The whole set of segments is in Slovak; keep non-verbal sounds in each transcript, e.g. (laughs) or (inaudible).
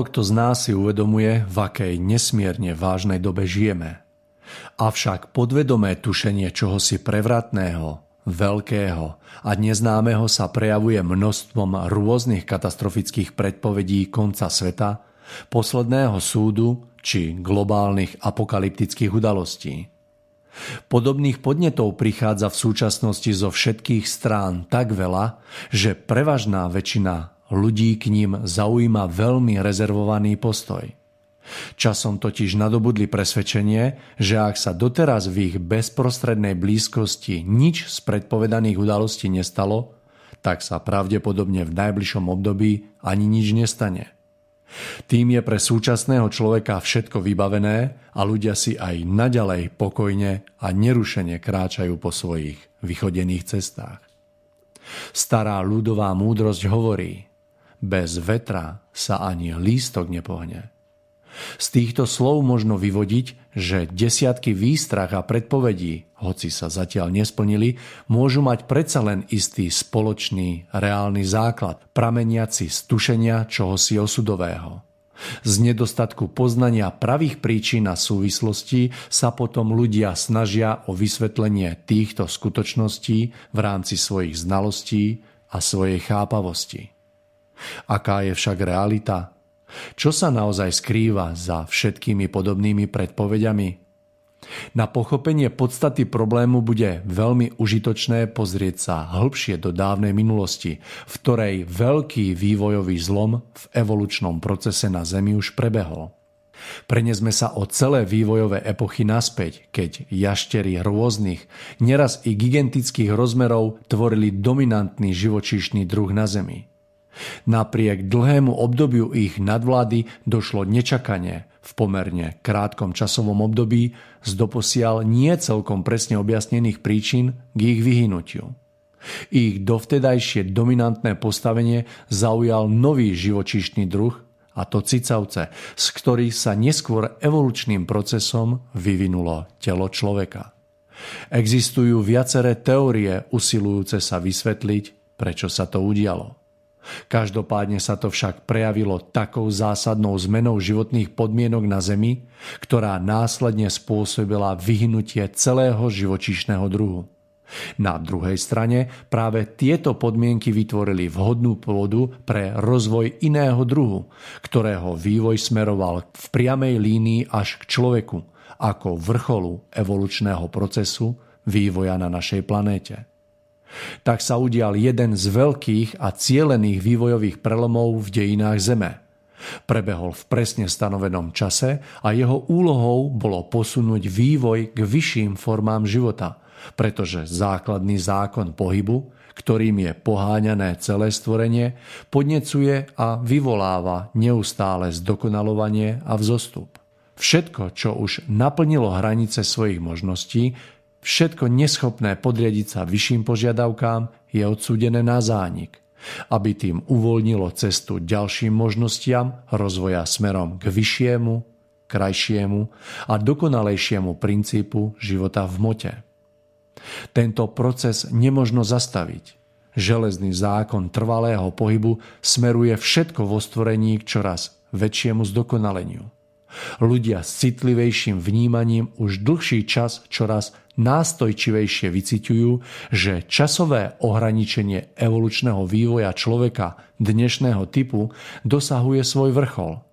Málo kto z nás si uvedomuje, v akej nesmierne vážnej dobe žijeme. Avšak podvedomé tušenie čohosi prevratného, veľkého a neznámeho sa prejavuje množstvom rôznych katastrofických predpovedí konca sveta, posledného súdu či globálnych apokalyptických udalostí. Podobných podnetov prichádza v súčasnosti zo všetkých strán tak veľa, že prevažná väčšina ľudí k ním zaujíma veľmi rezervovaný postoj. Časom totiž nadobudli presvedčenie, že ak sa doteraz v ich bezprostrednej blízkosti nič z predpovedaných udalostí nestalo, tak sa pravdepodobne v najbližšom období ani nič nestane. Tým je pre súčasného človeka všetko vybavené a ľudia si aj naďalej pokojne a nerušene kráčajú po svojich vychodených cestách. Stará ľudová múdrosť hovorí – bez vetra sa ani lístok nepohne. Z týchto slov možno vyvodiť, že desiatky výstrach a predpovedí, hoci sa zatiaľ nesplnili, môžu mať predsa len istý spoločný, reálny základ, prameniaci z tušenia čohosi osudového. Z nedostatku poznania pravých príčin a súvislostí sa potom ľudia snažia o vysvetlenie týchto skutočností v rámci svojich znalostí a svojej chápavosti. Aká je však realita? Čo sa naozaj skrýva za všetkými podobnými predpovediami? Na pochopenie podstaty problému bude veľmi užitočné pozrieť sa hĺbšie do dávnej minulosti, v ktorej veľký vývojový zlom v evolučnom procese na Zemi už prebehol. Prenesme sa o celé vývojové epochy naspäť, keď jaštery rôznych, neraz i gigantických rozmerov tvorili dominantný živočíšny druh na Zemi. Napriek dlhému obdobiu ich nadvlády došlo nečakanie v pomerne krátkom časovom období z doposiaľ nie celkom presne objasnených príčin k ich vyhynutiu. Ich dovtedajšie dominantné postavenie zaujal nový živočíšny druh, a to cicavce, z ktorých sa neskôr evolučným procesom vyvinulo telo človeka. Existujú viaceré teórie usilujúce sa vysvetliť, prečo sa to udialo. Každopádne sa to však prejavilo takou zásadnou zmenou životných podmienok na Zemi, ktorá následne spôsobila vyhnutie celého živočíšneho druhu. Na druhej strane práve tieto podmienky vytvorili vhodnú pôdu pre rozvoj iného druhu, ktorého vývoj smeroval v priamej línii až k človeku, ako vrcholu evolučného procesu vývoja na našej planéte tak sa udial jeden z veľkých a cielených vývojových prelomov v dejinách Zeme. Prebehol v presne stanovenom čase a jeho úlohou bolo posunúť vývoj k vyšším formám života, pretože základný zákon pohybu, ktorým je poháňané celé stvorenie, podnecuje a vyvoláva neustále zdokonalovanie a vzostup. Všetko, čo už naplnilo hranice svojich možností, Všetko neschopné podriadiť sa vyšším požiadavkám je odsúdené na zánik, aby tým uvoľnilo cestu ďalším možnostiam rozvoja smerom k vyššiemu krajšiemu a dokonalejšiemu princípu života v mote. Tento proces nemožno zastaviť. Železný zákon trvalého pohybu smeruje všetko vo stvorení k čoraz väčšiemu zdokonaleniu. Ľudia s citlivejším vnímaním už dlhší čas čoraz nástojčivejšie vyciťujú, že časové ohraničenie evolučného vývoja človeka dnešného typu dosahuje svoj vrchol.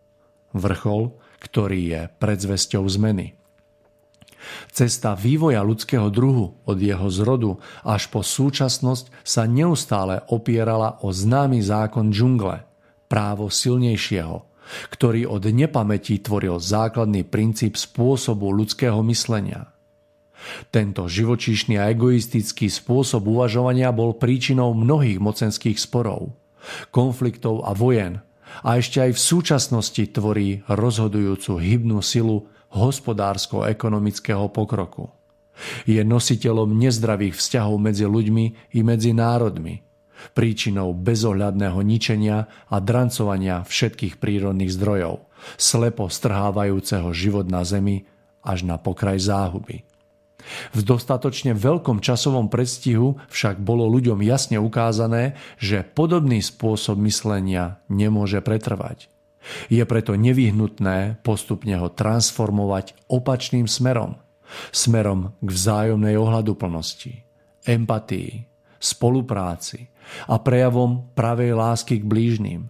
Vrchol, ktorý je predzvesťou zmeny. Cesta vývoja ľudského druhu od jeho zrodu až po súčasnosť sa neustále opierala o známy zákon džungle, právo silnejšieho, ktorý od nepamätí tvoril základný princíp spôsobu ľudského myslenia. Tento živočíšny a egoistický spôsob uvažovania bol príčinou mnohých mocenských sporov, konfliktov a vojen a ešte aj v súčasnosti tvorí rozhodujúcu hybnú silu hospodársko-ekonomického pokroku. Je nositeľom nezdravých vzťahov medzi ľuďmi i medzi národmi, príčinou bezohľadného ničenia a drancovania všetkých prírodných zdrojov, slepo strhávajúceho život na Zemi až na pokraj záhuby. V dostatočne veľkom časovom predstihu však bolo ľuďom jasne ukázané, že podobný spôsob myslenia nemôže pretrvať. Je preto nevyhnutné postupne ho transformovať opačným smerom. Smerom k vzájomnej ohľaduplnosti, empatii, spolupráci a prejavom pravej lásky k blížnym.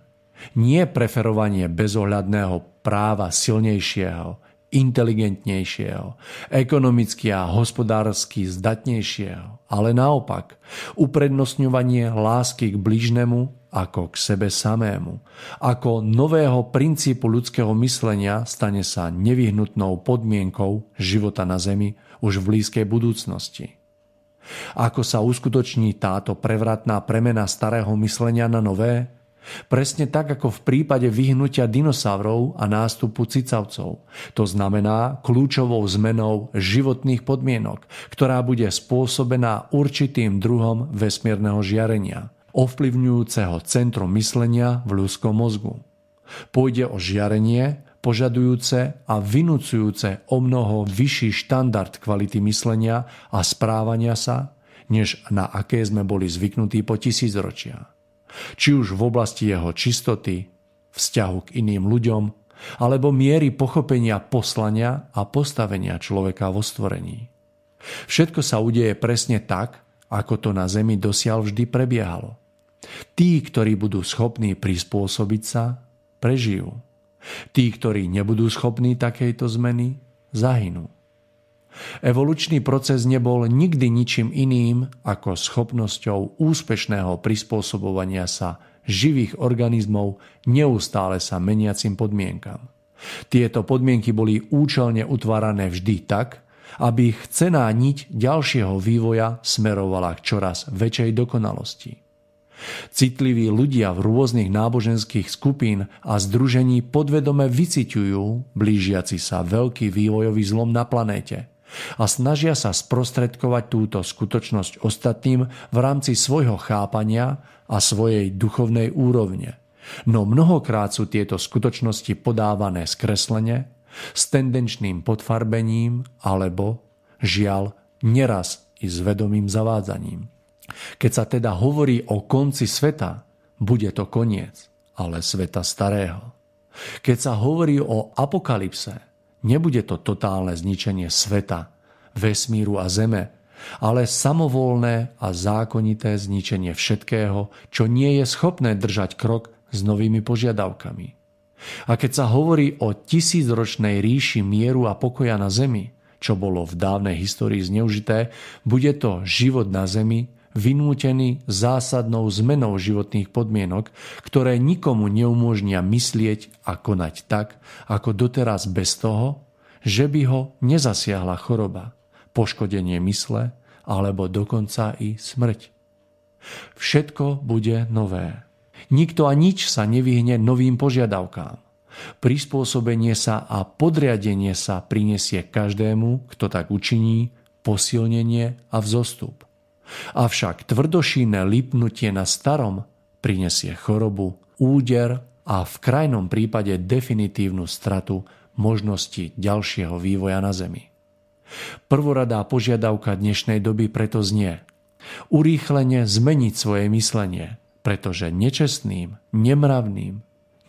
Nie preferovanie bezohľadného práva silnejšieho, inteligentnejšieho, ekonomicky a hospodársky zdatnejšieho, ale naopak uprednostňovanie lásky k blížnemu ako k sebe samému. Ako nového princípu ľudského myslenia stane sa nevyhnutnou podmienkou života na Zemi už v blízkej budúcnosti. Ako sa uskutoční táto prevratná premena starého myslenia na nové? Presne tak ako v prípade vyhnutia dinosaurov a nástupu cicavcov. To znamená kľúčovou zmenou životných podmienok, ktorá bude spôsobená určitým druhom vesmírneho žiarenia – ovplyvňujúceho centrum myslenia v ľudskom mozgu. Pôjde o žiarenie, požadujúce a vynúcujúce o mnoho vyšší štandard kvality myslenia a správania sa, než na aké sme boli zvyknutí po tisícročia. Či už v oblasti jeho čistoty, vzťahu k iným ľuďom, alebo miery pochopenia poslania a postavenia človeka vo stvorení. Všetko sa udeje presne tak, ako to na Zemi dosiaľ vždy prebiehalo – Tí, ktorí budú schopní prispôsobiť sa, prežijú. Tí, ktorí nebudú schopní takejto zmeny, zahynú. Evolučný proces nebol nikdy ničím iným ako schopnosťou úspešného prispôsobovania sa živých organizmov neustále sa meniacim podmienkam. Tieto podmienky boli účelne utvárané vždy tak, aby chcená niť ďalšieho vývoja smerovala k čoraz väčšej dokonalosti. Citliví ľudia v rôznych náboženských skupín a združení podvedome vyciťujú blížiaci sa veľký vývojový zlom na planéte a snažia sa sprostredkovať túto skutočnosť ostatným v rámci svojho chápania a svojej duchovnej úrovne. No mnohokrát sú tieto skutočnosti podávané skreslene, s tendenčným podfarbením alebo, žiaľ, neraz i s vedomým zavádzaním. Keď sa teda hovorí o konci sveta, bude to koniec, ale sveta starého. Keď sa hovorí o apokalypse, nebude to totálne zničenie sveta, vesmíru a zeme, ale samovolné a zákonité zničenie všetkého, čo nie je schopné držať krok s novými požiadavkami. A keď sa hovorí o tisícročnej ríši mieru a pokoja na zemi, čo bolo v dávnej histórii zneužité, bude to život na zemi, vynútený zásadnou zmenou životných podmienok, ktoré nikomu neumožnia myslieť a konať tak, ako doteraz bez toho, že by ho nezasiahla choroba, poškodenie mysle alebo dokonca i smrť. Všetko bude nové. Nikto a nič sa nevyhne novým požiadavkám. Prispôsobenie sa a podriadenie sa prinesie každému, kto tak učiní, posilnenie a vzostup. Avšak tvrdošíne lipnutie na starom prinesie chorobu, úder a v krajnom prípade definitívnu stratu možnosti ďalšieho vývoja na Zemi. Prvoradá požiadavka dnešnej doby preto znie urýchlene zmeniť svoje myslenie, pretože nečestným, nemravným,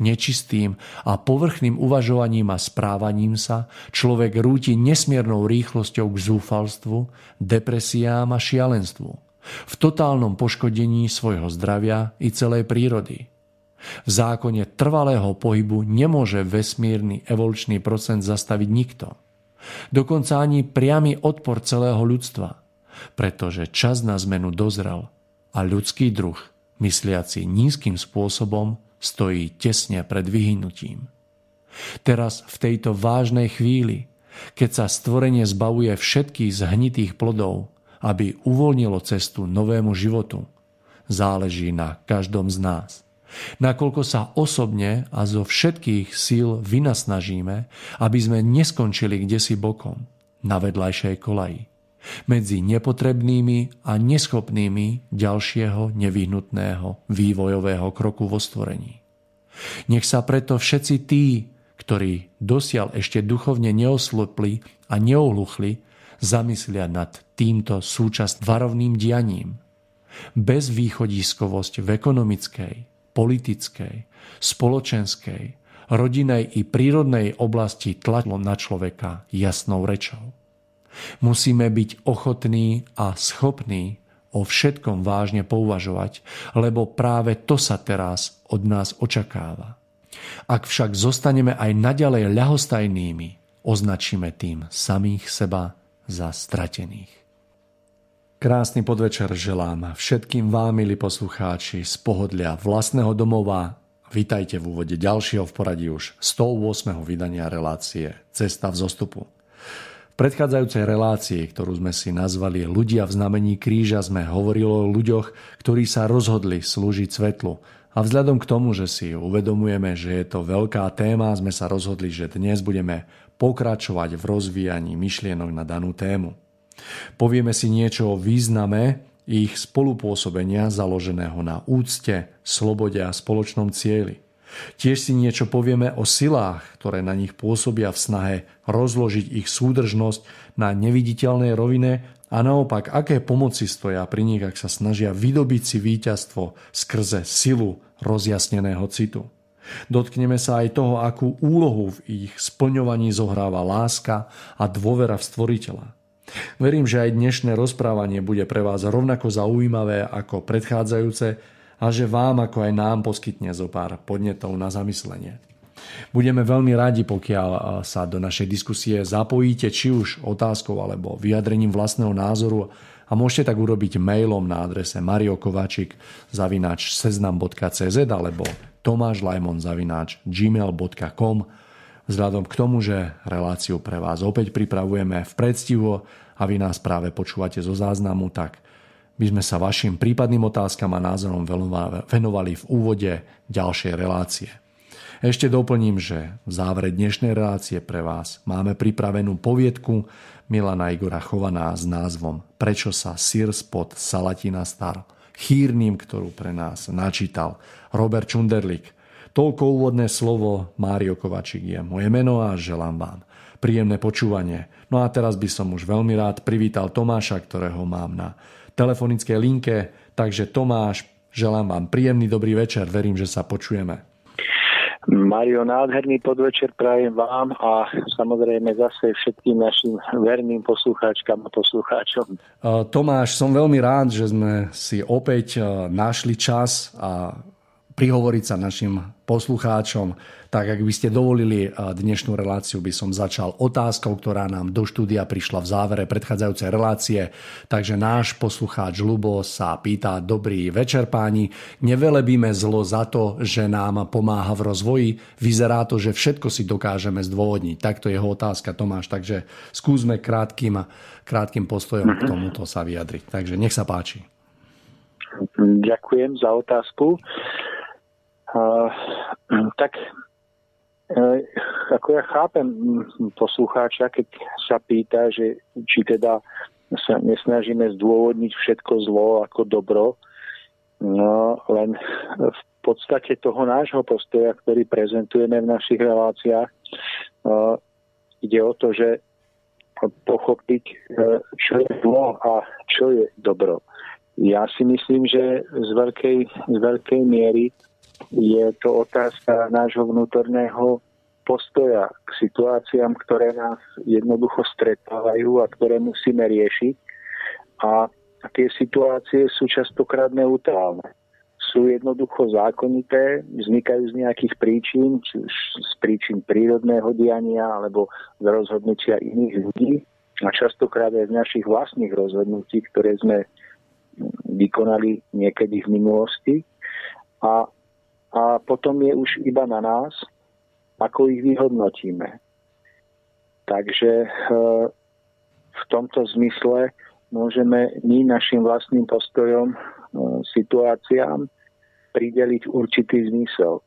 nečistým a povrchným uvažovaním a správaním sa človek rúti nesmiernou rýchlosťou k zúfalstvu, depresiám a šialenstvu, v totálnom poškodení svojho zdravia i celej prírody. V zákone trvalého pohybu nemôže vesmírny evolučný procent zastaviť nikto. Dokonca ani priamy odpor celého ľudstva, pretože čas na zmenu dozrel a ľudský druh, mysliaci nízkym spôsobom, stojí tesne pred vyhynutím. Teraz v tejto vážnej chvíli, keď sa stvorenie zbavuje všetkých zhnitých plodov, aby uvoľnilo cestu novému životu, záleží na každom z nás. Nakoľko sa osobne a zo všetkých síl vynasnažíme, aby sme neskončili kde si bokom, na vedľajšej kolaji, medzi nepotrebnými a neschopnými ďalšieho nevyhnutného vývojového kroku vo stvorení. Nech sa preto všetci tí, ktorí dosiaľ ešte duchovne neoslopli a neohluchli, zamyslia nad týmto súčasť varovným dianím. Bezvýchodiskovosť v ekonomickej, politickej, spoločenskej, rodinej i prírodnej oblasti tlačilo na človeka jasnou rečou. Musíme byť ochotní a schopní o všetkom vážne pouvažovať, lebo práve to sa teraz od nás očakáva. Ak však zostaneme aj naďalej ľahostajnými, označíme tým samých seba za stratených. Krásny podvečer želám všetkým vám, milí poslucháči, z pohodlia vlastného domova. Vítajte v úvode ďalšieho v poradí už 108. vydania relácie Cesta v zostupu predchádzajúcej relácii, ktorú sme si nazvali Ľudia v znamení kríža, sme hovorili o ľuďoch, ktorí sa rozhodli slúžiť svetlu. A vzhľadom k tomu, že si uvedomujeme, že je to veľká téma, sme sa rozhodli, že dnes budeme pokračovať v rozvíjaní myšlienok na danú tému. Povieme si niečo o význame ich spolupôsobenia založeného na úcte, slobode a spoločnom cieli – Tiež si niečo povieme o silách, ktoré na nich pôsobia v snahe rozložiť ich súdržnosť na neviditeľnej rovine a naopak, aké pomoci stoja pri nich, ak sa snažia vydobiť si víťazstvo skrze silu rozjasneného citu. Dotkneme sa aj toho, akú úlohu v ich splňovaní zohráva láska a dôvera v stvoriteľa. Verím, že aj dnešné rozprávanie bude pre vás rovnako zaujímavé ako predchádzajúce, a že vám ako aj nám poskytne zo pár podnetov na zamyslenie. Budeme veľmi radi, pokiaľ sa do našej diskusie zapojíte či už otázkou alebo vyjadrením vlastného názoru a môžete tak urobiť mailom na adrese mariokovačik zavináč seznam.cz alebo tomášlajmon zavináč gmail.com Vzhľadom k tomu, že reláciu pre vás opäť pripravujeme v predstihu a vy nás práve počúvate zo záznamu, tak by sme sa vašim prípadným otázkam a názorom venovali v úvode ďalšej relácie. Ešte doplním, že v závere dnešnej relácie pre vás máme pripravenú poviedku Milana Igora Chovaná s názvom Prečo sa sír spod Salatina stal chýrnym, ktorú pre nás načítal Robert Čunderlik. Toľko úvodné slovo, Mário Kovačík je moje meno a želám vám príjemné počúvanie. No a teraz by som už veľmi rád privítal Tomáša, ktorého mám na telefonickej linke. Takže Tomáš, želám vám príjemný dobrý večer, verím, že sa počujeme. Mario, nádherný podvečer prajem vám a samozrejme zase všetkým našim verným poslucháčkam a poslucháčom. Tomáš, som veľmi rád, že sme si opäť našli čas a prihovoriť sa našim poslucháčom. Tak ak by ste dovolili dnešnú reláciu, by som začal otázkou, ktorá nám do štúdia prišla v závere predchádzajúcej relácie. Takže náš poslucháč Lubo sa pýta, dobrý večer páni, nevelebíme zlo za to, že nám pomáha v rozvoji. Vyzerá to, že všetko si dokážeme zdôvodniť. Takto je jeho otázka, Tomáš. Takže skúsme krátkým, krátkým postojom k mhm. tomuto sa vyjadriť. Takže nech sa páči. Ďakujem za otázku. (clears throat) Tak uh, ako ja chápem poslucháča, keď sa pýta, že či teda sa nesnažíme zdôvodniť všetko zlo ako dobro, no len v podstate toho nášho postoja, ktorý prezentujeme v našich reláciách, ide o to, že pochopiť, čo je zlo a čo je dobro. Ja si myslím, že z veľkej, z veľkej miery je to otázka nášho vnútorného postoja k situáciám, ktoré nás jednoducho stretávajú a ktoré musíme riešiť. A tie situácie sú častokrát neutrálne. Sú jednoducho zákonité, vznikajú z nejakých príčin, či už z príčin prírodného diania alebo z rozhodnutia iných ľudí a častokrát aj z našich vlastných rozhodnutí, ktoré sme vykonali niekedy v minulosti. A, a potom je už iba na nás, ako ich vyhodnotíme. Takže e, v tomto zmysle môžeme my našim vlastným postojom e, situáciám prideliť určitý zmysel.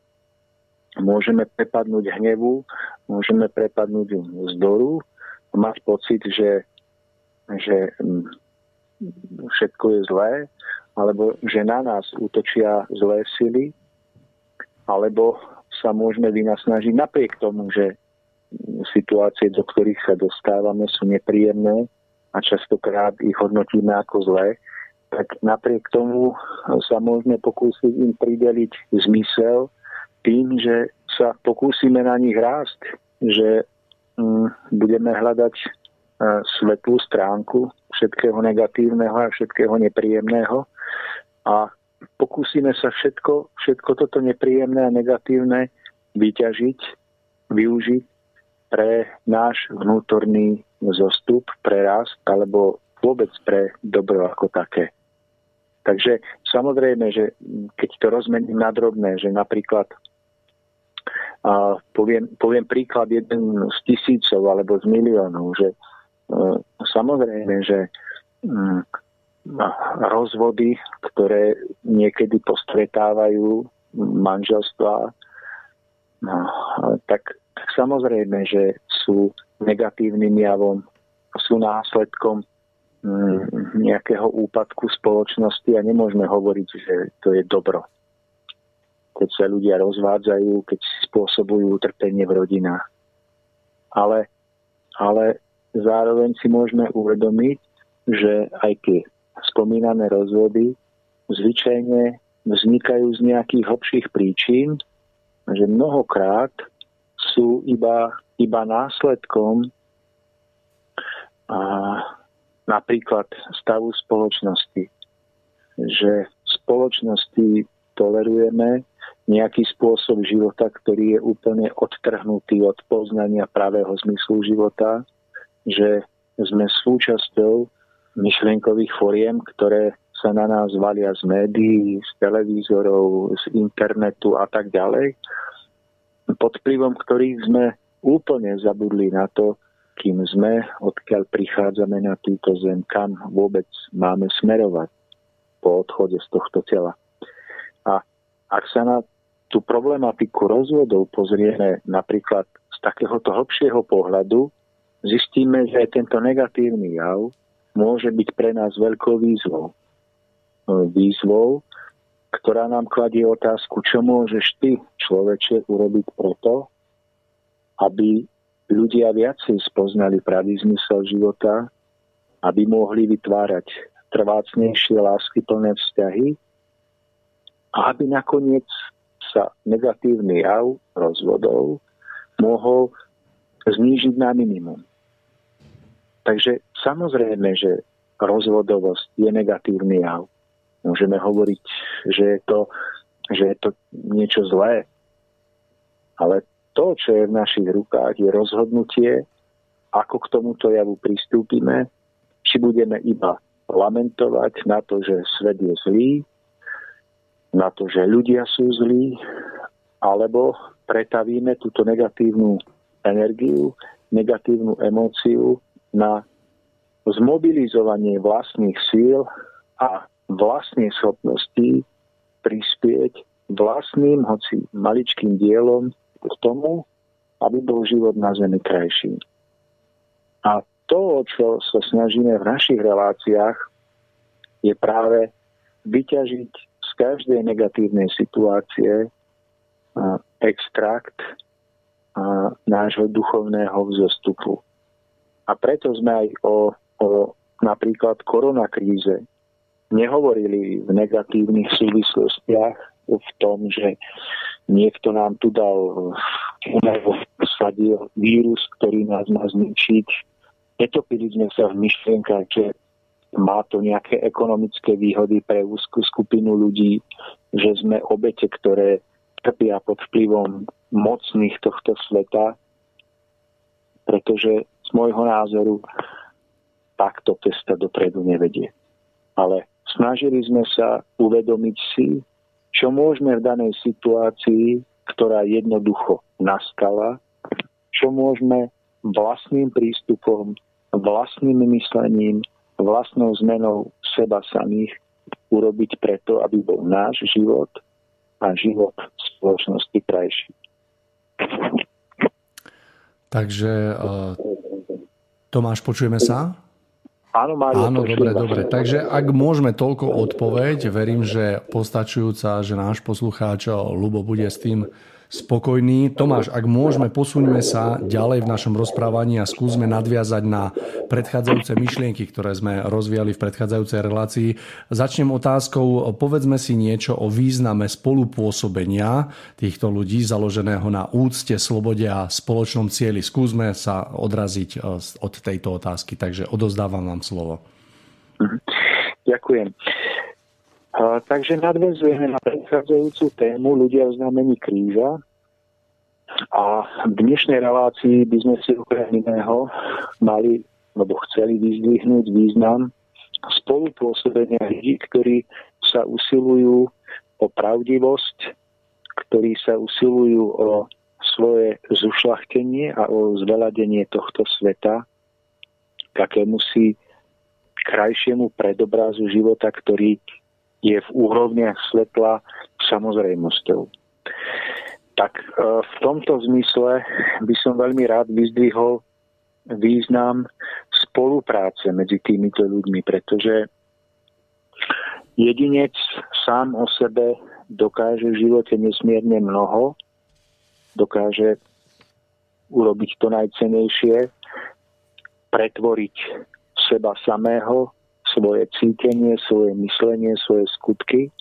Môžeme prepadnúť hnevu, môžeme prepadnúť vzdoru, mať pocit, že, že všetko je zlé, alebo že na nás útočia zlé sily, alebo sa môžeme vynasnažiť. Napriek tomu, že situácie, do ktorých sa dostávame, sú nepríjemné a častokrát ich hodnotíme ako zlé, tak napriek tomu sa môžeme pokúsiť im prideliť zmysel tým, že sa pokúsime na nich rásť, že mm, budeme hľadať svetlú stránku všetkého negatívneho a všetkého nepríjemného. A pokúsime sa všetko, všetko toto nepríjemné a negatívne vyťažiť, využiť pre náš vnútorný zostup, pre rast alebo vôbec pre dobro ako také. Takže samozrejme, že keď to rozmením na drobné, že napríklad a poviem, poviem príklad jeden z tisícov alebo z miliónov, že No, samozrejme, že mm, rozvody, ktoré niekedy postretávajú manželstva, no, tak, tak samozrejme, že sú negatívnym javom, sú následkom mm, nejakého úpadku spoločnosti a nemôžeme hovoriť, že to je dobro. Keď sa ľudia rozvádzajú, keď spôsobujú utrpenie v rodinách. Ale, ale zároveň si môžeme uvedomiť, že aj tie spomínané rozvody zvyčajne vznikajú z nejakých hlbších príčin, že mnohokrát sú iba, iba následkom a napríklad stavu spoločnosti. Že v spoločnosti tolerujeme nejaký spôsob života, ktorý je úplne odtrhnutý od poznania pravého zmyslu života že sme súčasťou myšlienkových foriem, ktoré sa na nás valia z médií, z televízorov, z internetu a tak ďalej, pod vplyvom ktorých sme úplne zabudli na to, kým sme, odkiaľ prichádzame na túto zem, kam vôbec máme smerovať po odchode z tohto tela. A ak sa na tú problematiku rozvodov pozrieme napríklad z takéhoto hlbšieho pohľadu, zistíme, že aj tento negatívny jav môže byť pre nás veľkou výzvou. No, výzvou, ktorá nám kladie otázku, čo môžeš ty, človeče, urobiť preto, aby ľudia viacej spoznali pravý zmysel života, aby mohli vytvárať trvácnejšie láskyplné vzťahy a aby nakoniec sa negatívny jav rozvodov mohol znížiť na minimum. Takže samozrejme, že rozvodovosť je negatívny jav. Môžeme hovoriť, že je to, že je to niečo zlé. Ale to, čo je v našich rukách, je rozhodnutie, ako k tomuto javu pristúpime, či budeme iba lamentovať na to, že svet je zlý, na to, že ľudia sú zlí, alebo pretavíme túto negatívnu energiu, negatívnu emóciu na zmobilizovanie vlastných síl a vlastnej schopností prispieť vlastným, hoci maličkým dielom k tomu, aby bol život na Zemi krajší. A to, čo sa snažíme v našich reláciách, je práve vyťažiť z každej negatívnej situácie extrakt nášho duchovného vzostupu. A preto sme aj o, o napríklad koronakríze nehovorili v negatívnych súvislostiach v tom, že niekto nám tu dal sadil vírus, ktorý nás má zničiť. Netopili sme sa v myšlienkach, že má to nejaké ekonomické výhody pre úzkú skupinu ľudí, že sme obete, ktoré trpia pod vplyvom mocných tohto sveta, pretože z môjho názoru takto cesta dopredu nevedie. Ale snažili sme sa uvedomiť si, čo môžeme v danej situácii, ktorá jednoducho nastala, čo môžeme vlastným prístupom, vlastným myslením, vlastnou zmenou seba samých urobiť preto, aby bol náš život a život spoločnosti krajší. Takže uh, Tomáš, počujeme sa? Áno, Mário, Áno, dobre, dobre. Takže ak môžeme toľko odpoveď, verím, že postačujúca, že náš poslucháč Lubo bude s tým spokojní. Tomáš, ak môžeme, posuníme sa ďalej v našom rozprávaní a skúsme nadviazať na predchádzajúce myšlienky, ktoré sme rozvíjali v predchádzajúcej relácii. Začnem otázkou, povedzme si niečo o význame spolupôsobenia týchto ľudí založeného na úcte, slobode a spoločnom cieli. Skúsme sa odraziť e, od tejto otázky, takže odozdávam vám slovo. Mhm. Takže nadvezujeme na predchádzajúcu tému ľudia v znamení kríža. A v dnešnej relácii by sme si okrem iného mali, alebo chceli vyzdvihnúť význam spolupôsobenia ľudí, ktorí sa usilujú o pravdivosť, ktorí sa usilujú o svoje zušlachtenie a o zveladenie tohto sveta k akému krajšiemu predobrazu života, ktorý je v úrovniach svetla samozrejmosťou. Tak e, v tomto zmysle by som veľmi rád vyzdvihol význam spolupráce medzi týmito ľuďmi, pretože jedinec sám o sebe dokáže v živote nesmierne mnoho, dokáže urobiť to najcenejšie, pretvoriť seba samého svoje cítenie, svoje myslenie, svoje skutky.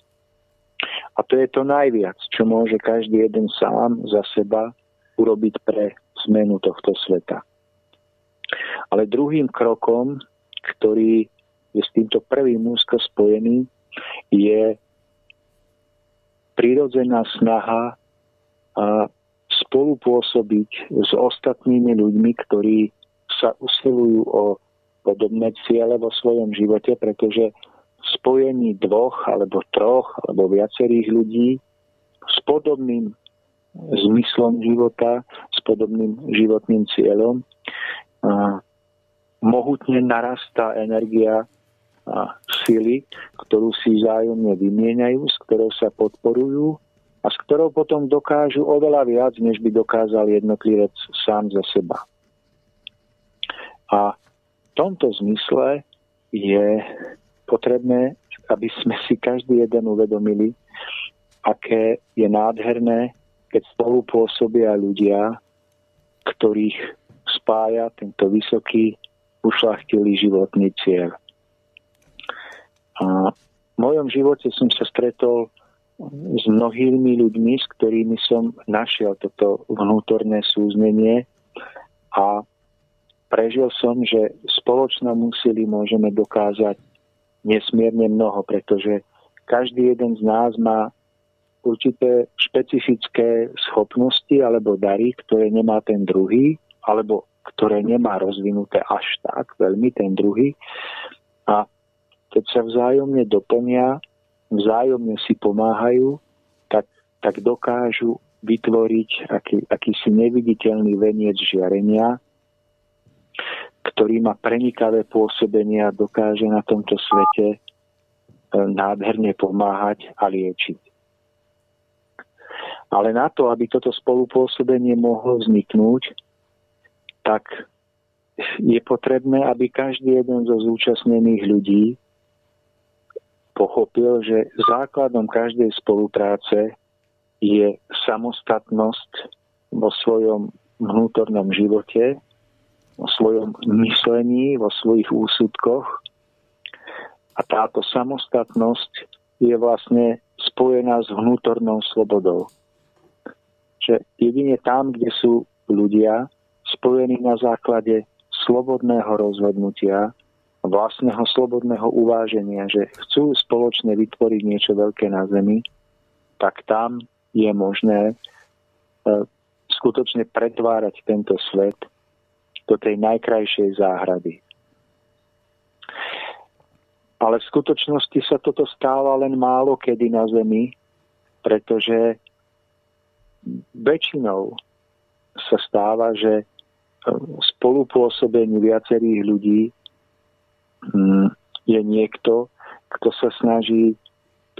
A to je to najviac, čo môže každý jeden sám za seba urobiť pre zmenu tohto sveta. Ale druhým krokom, ktorý je s týmto prvým úzko spojený, je prirodzená snaha a spolupôsobiť s ostatnými ľuďmi, ktorí sa usilujú o podobné ciele vo svojom živote, pretože spojení dvoch alebo troch alebo viacerých ľudí s podobným zmyslom života, s podobným životným cieľom, mohutne narastá energia a sily, ktorú si vzájomne vymieňajú, s ktorou sa podporujú a s ktorou potom dokážu oveľa viac, než by dokázal jednotlivec sám za seba. A tomto zmysle je potrebné, aby sme si každý jeden uvedomili, aké je nádherné, keď spolu pôsobia ľudia, ktorých spája tento vysoký, ušlachtilý životný cieľ. A v mojom živote som sa stretol s mnohými ľuďmi, s ktorými som našiel toto vnútorné súznenie a prežil som, že spoločnom úsilí môžeme dokázať nesmierne mnoho, pretože každý jeden z nás má určité špecifické schopnosti alebo dary, ktoré nemá ten druhý, alebo ktoré nemá rozvinuté až tak veľmi ten druhý. A keď sa vzájomne doplnia, vzájomne si pomáhajú, tak, tak dokážu vytvoriť aký, akýsi neviditeľný veniec žiarenia, ktorý má prenikavé pôsobenie a dokáže na tomto svete e, nádherne pomáhať a liečiť. Ale na to, aby toto spolupôsobenie mohlo vzniknúť, tak je potrebné, aby každý jeden zo zúčastnených ľudí pochopil, že základom každej spolupráce je samostatnosť vo svojom vnútornom živote, vo svojom myslení, vo svojich úsudkoch. A táto samostatnosť je vlastne spojená s vnútornou slobodou. Že jedine tam, kde sú ľudia spojení na základe slobodného rozhodnutia, vlastného slobodného uváženia, že chcú spoločne vytvoriť niečo veľké na Zemi, tak tam je možné e, skutočne pretvárať tento svet do tej najkrajšej záhrady. Ale v skutočnosti sa toto stáva len málo kedy na Zemi, pretože väčšinou sa stáva, že spolupôsobení viacerých ľudí mm, je niekto, kto sa snaží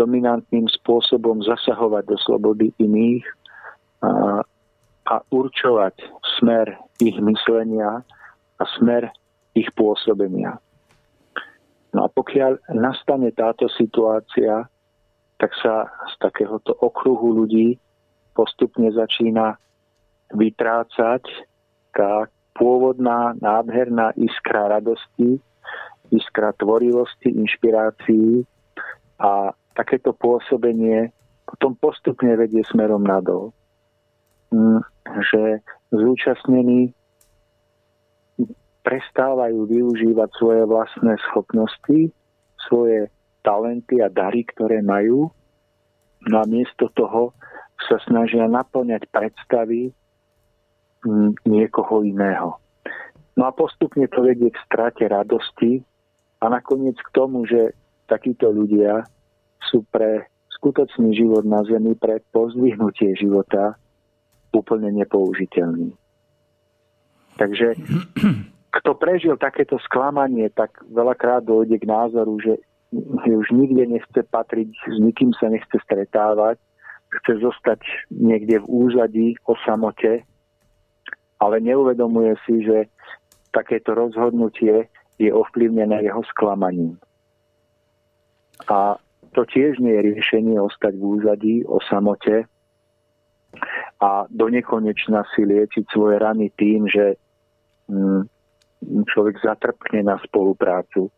dominantným spôsobom zasahovať do slobody iných a, a určovať smer ich myslenia a smer ich pôsobenia. No a pokiaľ nastane táto situácia, tak sa z takéhoto okruhu ľudí postupne začína vytrácať tá pôvodná, nádherná iskra radosti, iskra tvorivosti, inšpirácií a takéto pôsobenie potom postupne vedie smerom nadol. Mm, že zúčastnení prestávajú využívať svoje vlastné schopnosti, svoje talenty a dary, ktoré majú, no a miesto toho sa snažia naplňať predstavy niekoho iného. No a postupne to vedie k strate radosti a nakoniec k tomu, že takíto ľudia sú pre skutočný život na Zemi, pre pozdvihnutie života úplne nepoužiteľní. Takže (clears throat) kto prežil takéto sklamanie, tak veľakrát dojde k názoru, že už nikde nechce patriť, s nikým sa nechce stretávať, chce zostať niekde v úzadí o samote ale neuvedomuje si, že takéto rozhodnutie je ovplyvnené jeho sklamaním. A to tiež nie je riešenie ostať v úzadí, o samote a do nekonečna si liečiť svoje rany tým, že mm, človek zatrpne na spoluprácu.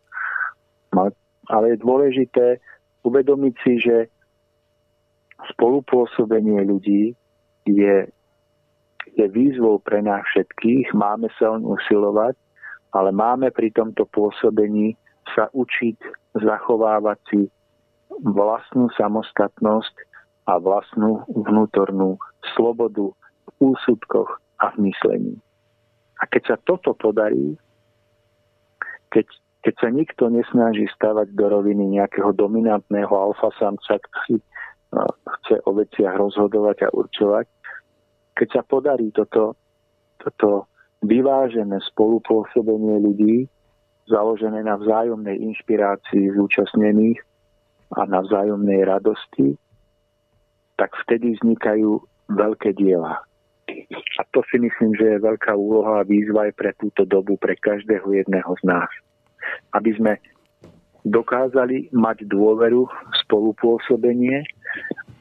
Ale je dôležité uvedomiť si, že spolupôsobenie ľudí je je výzvou pre nás všetkých, máme sa on usilovať, ale máme pri tomto pôsobení sa učiť zachovávať si vlastnú samostatnosť a vlastnú vnútornú slobodu v úsudkoch a v myslení. A keď sa toto podarí, keď, keď sa nikto nesnaží stavať do roviny nejakého dominantného alfasamca, ktorý no, chce o veciach rozhodovať a určovať, keď sa podarí toto, toto vyvážené spolupôsobenie ľudí, založené na vzájomnej inšpirácii zúčastnených a na vzájomnej radosti, tak vtedy vznikajú veľké diela. A to si myslím, že je veľká úloha a výzva aj pre túto dobu, pre každého jedného z nás. Aby sme dokázali mať dôveru, spolupôsobenie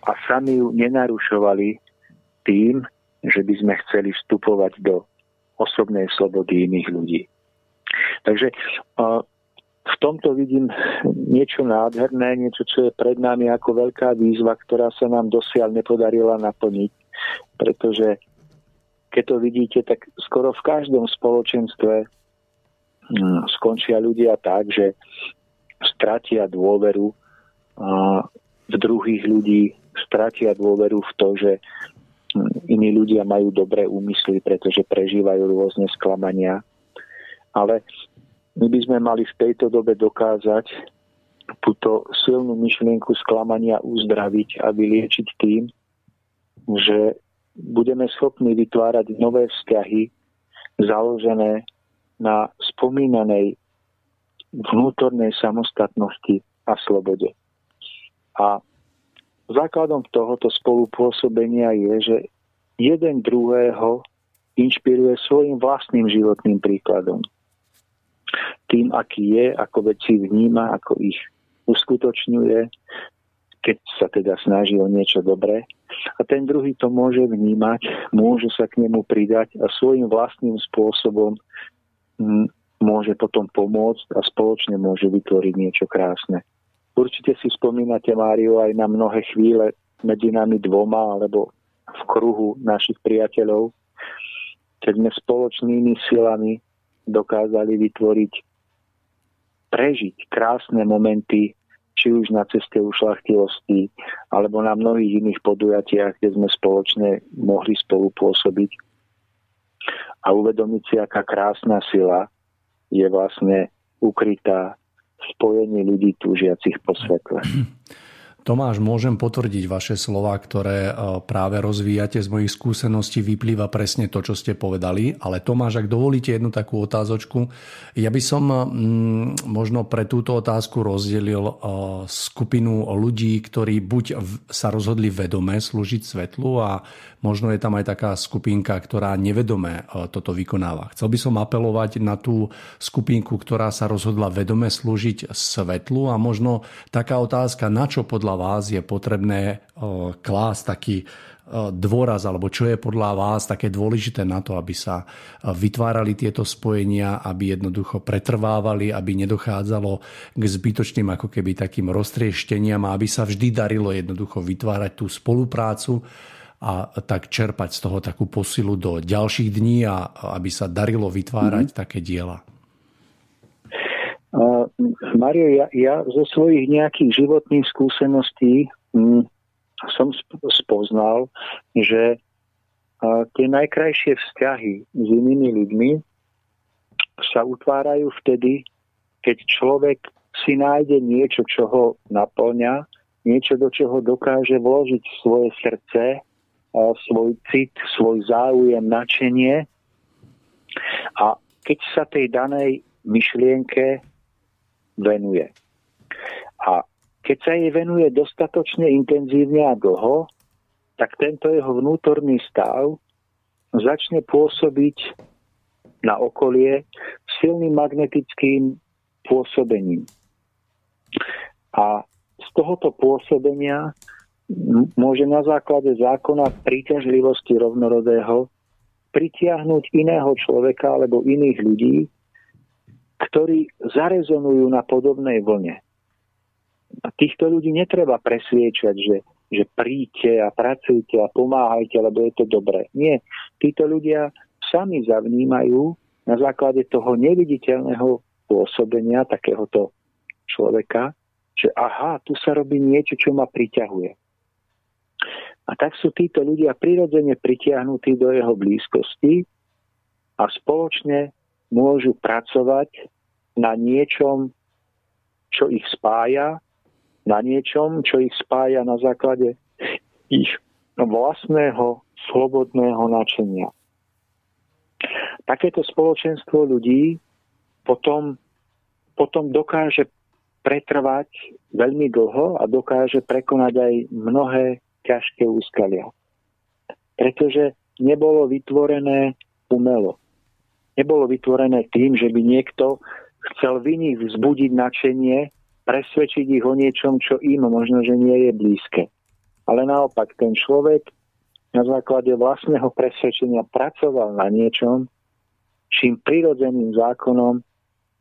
a sami ju nenarušovali tým, že by sme chceli vstupovať do osobnej slobody iných ľudí. Takže v tomto vidím niečo nádherné, niečo, čo je pred nami ako veľká výzva, ktorá sa nám dosiaľ nepodarila naplniť. Pretože keď to vidíte, tak skoro v každom spoločenstve hm, skončia ľudia tak, že stratia dôveru v druhých ľudí, stratia dôveru v to, že iní ľudia majú dobré úmysly, pretože prežívajú rôzne sklamania. Ale my by sme mali v tejto dobe dokázať túto silnú myšlienku sklamania uzdraviť a vyliečiť tým, že budeme schopní vytvárať nové vzťahy založené na spomínanej vnútornej samostatnosti a slobode. A Základom tohoto spolupôsobenia je, že jeden druhého inšpiruje svojim vlastným životným príkladom. Tým, aký je, ako veci vníma, ako ich uskutočňuje, keď sa teda snaží o niečo dobré. A ten druhý to môže vnímať, môže sa k nemu pridať a svojim vlastným spôsobom môže potom pomôcť a spoločne môže vytvoriť niečo krásne. Určite si spomínate, Mário, aj na mnohé chvíle medzi nami dvoma alebo v kruhu našich priateľov, keď sme spoločnými silami dokázali vytvoriť, prežiť krásne momenty, či už na ceste ušlachtilosti, alebo na mnohých iných podujatiach, kde sme spoločne mohli spolupôsobiť a uvedomiť si, aká krásna sila je vlastne ukrytá v spojení ľudí túžiacich po svetle. (clears throat) Tomáš, môžem potvrdiť vaše slova, ktoré e, práve rozvíjate z mojich skúseností, vyplýva presne to, čo ste povedali. Ale Tomáš, ak dovolíte jednu takú otázočku, ja by som možno pre túto otázku rozdelil e, skupinu ľudí, ktorí buď sa rozhodli vedome slúžiť svetlu a možno je tam aj taká skupinka, ktorá nevedome e, toto vykonáva. Chcel by som apelovať na tú skupinku, ktorá sa rozhodla vedome slúžiť svetlu a možno taká otázka, na čo podľa vás je potrebné klásť taký dôraz, alebo čo je podľa vás také dôležité na to, aby sa vytvárali tieto spojenia, aby jednoducho pretrvávali, aby nedochádzalo k zbytočným ako keby takým roztriešteniam a aby sa vždy darilo jednoducho vytvárať tú spoluprácu a tak čerpať z toho takú posilu do ďalších dní a aby sa darilo vytvárať mm-hmm. také diela. Uh, Mario, ja, ja zo svojich nejakých životných skúseností hm, som spoznal, že uh, tie najkrajšie vzťahy s inými ľuďmi sa utvárajú vtedy, keď človek si nájde niečo, čo ho naplňa, niečo, do čoho dokáže vložiť svoje srdce, svoj cit, svoj záujem, načenie. A keď sa tej danej myšlienke venuje. A keď sa jej venuje dostatočne intenzívne a dlho, tak tento jeho vnútorný stav začne pôsobiť na okolie silným magnetickým pôsobením. A z tohoto pôsobenia môže na základe zákona príťažlivosti rovnorodého pritiahnuť iného človeka alebo iných ľudí, ktorí zarezonujú na podobnej vlne. A týchto ľudí netreba presviečať, že, že príďte a pracujte a pomáhajte, lebo je to dobré. Nie. Títo ľudia sami zavnímajú na základe toho neviditeľného pôsobenia takéhoto človeka, že aha, tu sa robí niečo, čo ma priťahuje. A tak sú títo ľudia prirodzene pritiahnutí do jeho blízkosti a spoločne môžu pracovať na niečom, čo ich spája, na niečom, čo ich spája na základe ich vlastného slobodného načenia. Takéto spoločenstvo ľudí potom, potom dokáže pretrvať veľmi dlho a dokáže prekonať aj mnohé ťažké úskalia. Pretože nebolo vytvorené umelo nebolo vytvorené tým, že by niekto chcel v iných vzbudiť načenie, presvedčiť ich o niečom, čo im možno, že nie je blízke. Ale naopak, ten človek na základe vlastného presvedčenia pracoval na niečom, čím prirodzeným zákonom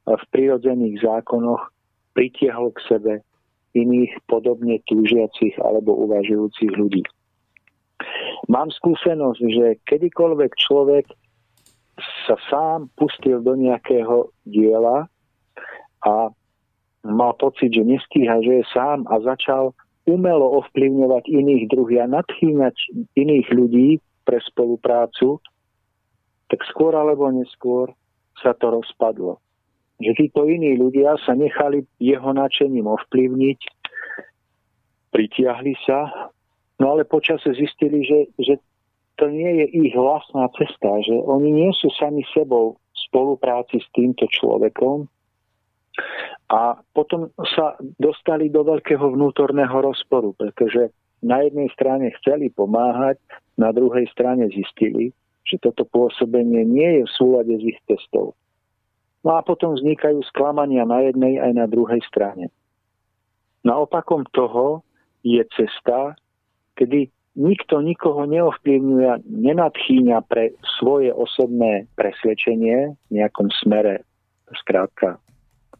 v prirodzených zákonoch pritiahol k sebe iných podobne túžiacich alebo uvažujúcich ľudí. Mám skúsenosť, že kedykoľvek človek sa sám pustil do nejakého diela a mal pocit, že nestíha, že je sám a začal umelo ovplyvňovať iných druhých a nadchýňať iných ľudí pre spoluprácu, tak skôr alebo neskôr sa to rozpadlo. Že títo iní ľudia sa nechali jeho načením ovplyvniť, pritiahli sa, no ale počase zistili, že, že to nie je ich vlastná cesta, že oni nie sú sami sebou v spolupráci s týmto človekom a potom sa dostali do veľkého vnútorného rozporu, pretože na jednej strane chceli pomáhať, na druhej strane zistili, že toto pôsobenie nie je v súlade s ich testou. No a potom vznikajú sklamania na jednej aj na druhej strane. Naopakom toho je cesta, kedy nikto nikoho neovplyvňuje, nenadchýňa pre svoje osobné presvedčenie v nejakom smere, skrátka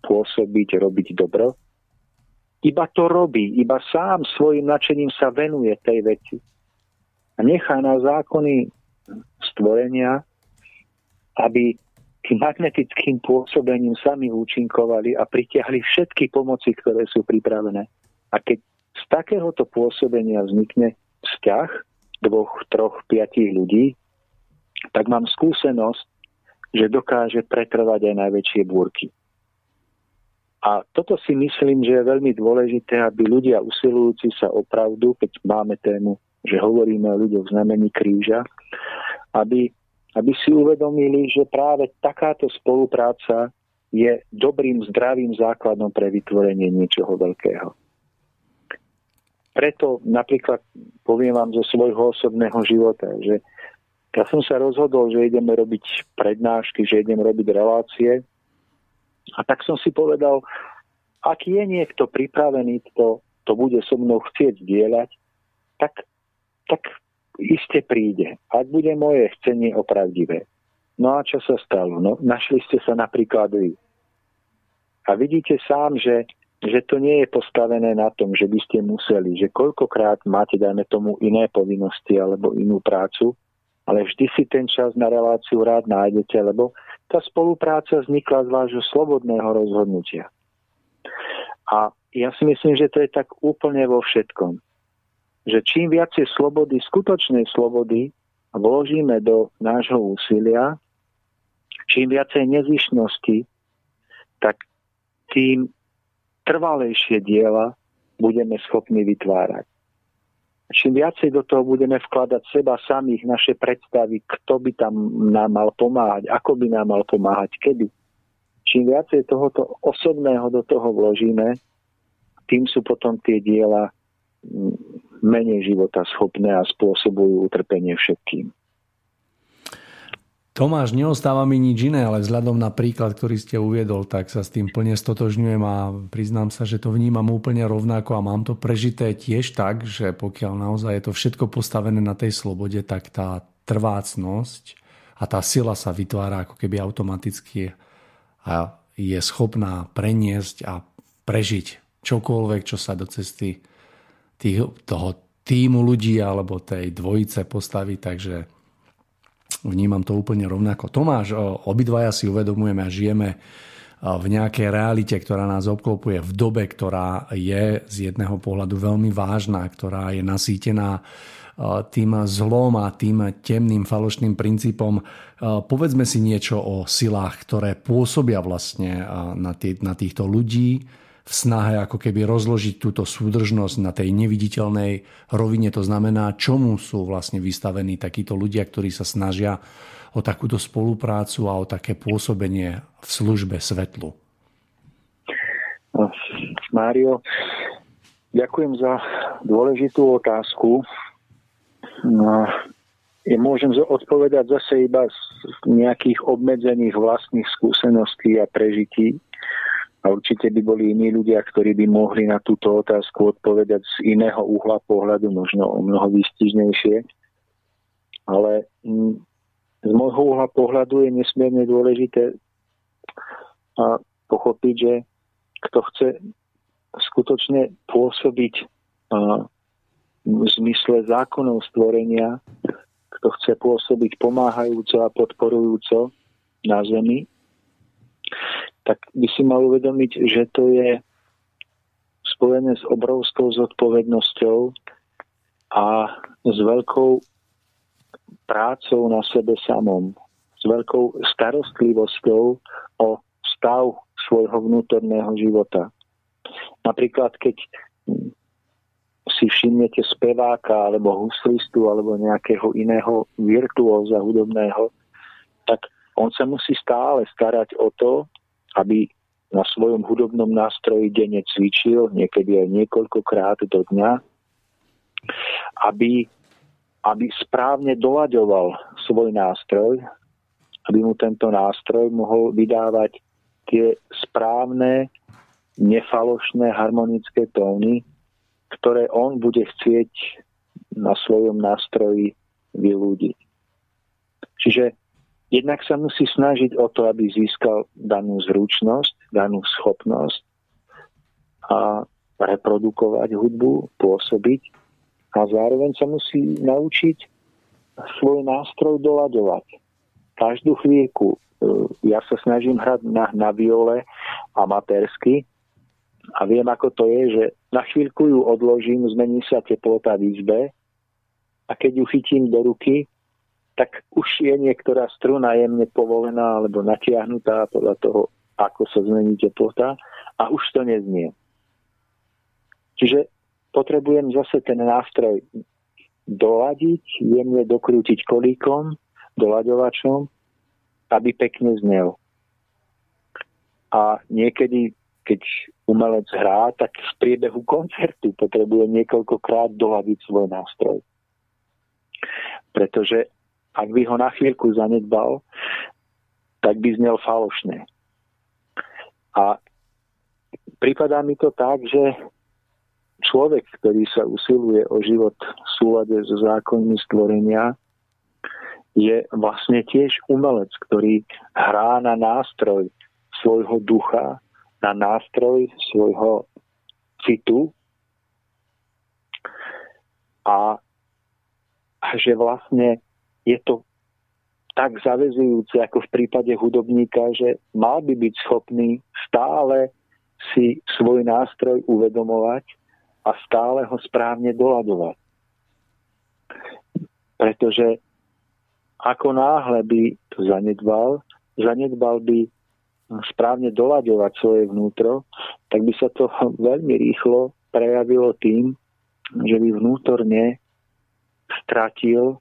pôsobiť, robiť dobro. Iba to robí, iba sám svojim nadšením sa venuje tej veci. A nechá na zákony stvorenia, aby tým magnetickým pôsobením sami účinkovali a pritiahli všetky pomoci, ktoré sú pripravené. A keď z takéhoto pôsobenia vznikne vzťah dvoch, troch, piatich ľudí, tak mám skúsenosť, že dokáže pretrvať aj najväčšie búrky. A toto si myslím, že je veľmi dôležité, aby ľudia usilujúci sa o pravdu, keď máme tému, že hovoríme o ľuďoch v znamení kríža, aby, aby si uvedomili, že práve takáto spolupráca je dobrým, zdravým základom pre vytvorenie niečoho veľkého. Preto napríklad poviem vám zo svojho osobného života, že ja som sa rozhodol, že ideme robiť prednášky, že idem robiť relácie a tak som si povedal, ak je niekto pripravený, to, to bude so mnou chcieť zdieľať, tak, tak iste príde. Ak bude moje chcenie opravdivé. No a čo sa stalo? No, našli ste sa napríklad vy. A vidíte sám, že, že to nie je postavené na tom, že by ste museli, že koľkokrát máte, dajme tomu, iné povinnosti alebo inú prácu, ale vždy si ten čas na reláciu rád nájdete, lebo tá spolupráca vznikla z vášho slobodného rozhodnutia. A ja si myslím, že to je tak úplne vo všetkom. Že čím viacej slobody, skutočnej slobody vložíme do nášho úsilia, čím viacej nezišnosti, tak tým trvalejšie diela budeme schopní vytvárať čím viacej do toho budeme vkladať seba samých, naše predstavy, kto by tam nám mal pomáhať, ako by nám mal pomáhať, kedy. Čím viacej tohoto osobného do toho vložíme, tým sú potom tie diela menej života schopné a spôsobujú utrpenie všetkým. Tomáš, neostáva mi nič iné, ale vzhľadom na príklad, ktorý ste uviedol, tak sa s tým plne stotožňujem a priznám sa, že to vnímam úplne rovnako a mám to prežité tiež tak, že pokiaľ naozaj je to všetko postavené na tej slobode, tak tá trvácnosť a tá sila sa vytvára ako keby automaticky a je schopná preniesť a prežiť čokoľvek, čo sa do cesty tých, toho týmu ľudí alebo tej dvojice postaví, takže Vnímam to úplne rovnako. Tomáš, obidvaja si uvedomujeme a žijeme v nejakej realite, ktorá nás obklopuje v dobe, ktorá je z jedného pohľadu veľmi vážna, ktorá je nasýtená tým zlom a tým temným falošným princípom. Povedzme si niečo o silách, ktoré pôsobia vlastne na, na týchto ľudí, v snahe ako keby rozložiť túto súdržnosť na tej neviditeľnej rovine. To znamená, čomu sú vlastne vystavení takíto ľudia, ktorí sa snažia o takúto spoluprácu a o také pôsobenie v službe svetlu. Mário, ďakujem za dôležitú otázku. No, ja môžem odpovedať zase iba z nejakých obmedzených vlastných skúseností a prežití a určite by boli iní ľudia, ktorí by mohli na túto otázku odpovedať z iného uhla pohľadu, možno o mnoho výstižnejšie. Ale mm, z môjho uhla pohľadu je nesmierne dôležité a pochopiť, že kto chce skutočne pôsobiť v zmysle zákonov stvorenia, kto chce pôsobiť pomáhajúco a podporujúco na Zemi, tak by si mal uvedomiť, že to je spojené s obrovskou zodpovednosťou a s veľkou prácou na sebe samom, s veľkou starostlivosťou o stav svojho vnútorného života. Napríklad, keď si všimnete speváka alebo huslistu alebo nejakého iného virtuóza hudobného, tak on sa musí stále starať o to, aby na svojom hudobnom nástroji denne cvičil, niekedy aj niekoľkokrát do dňa, aby, aby správne doľaďoval svoj nástroj, aby mu tento nástroj mohol vydávať tie správne, nefalošné harmonické tóny, ktoré on bude chcieť na svojom nástroji vylúdiť. Čiže jednak sa musí snažiť o to, aby získal danú zručnosť, danú schopnosť a reprodukovať hudbu, pôsobiť a zároveň sa musí naučiť svoj nástroj doľadovať. Každú chvíľku. E, ja sa snažím hrať na, na viole amatérsky a viem, ako to je, že na chvíľku ju odložím, zmení sa teplota v izbe a keď ju chytím do ruky, tak už je niektorá struna jemne povolená alebo natiahnutá podľa toho, ako sa zmení teplota a už to neznie. Čiže potrebujem zase ten nástroj doladiť, jemne dokrútiť kolíkom, doľaďovačom, aby pekne znel. A niekedy, keď umelec hrá, tak v priebehu koncertu potrebuje niekoľkokrát doladiť svoj nástroj. Pretože ak by ho na chvíľku zanedbal, tak by znel falošne. A prípadá mi to tak, že človek, ktorý sa usiluje o život v súlade so zákonmi stvorenia, je vlastne tiež umelec, ktorý hrá na nástroj svojho ducha, na nástroj svojho citu a že vlastne je to tak zavezujúce ako v prípade hudobníka, že mal by byť schopný stále si svoj nástroj uvedomovať a stále ho správne doľadovať. Pretože ako náhle by to zanedbal, zanedbal by správne doľadovať svoje vnútro, tak by sa to (laughs) veľmi rýchlo prejavilo tým, že by vnútorne stratil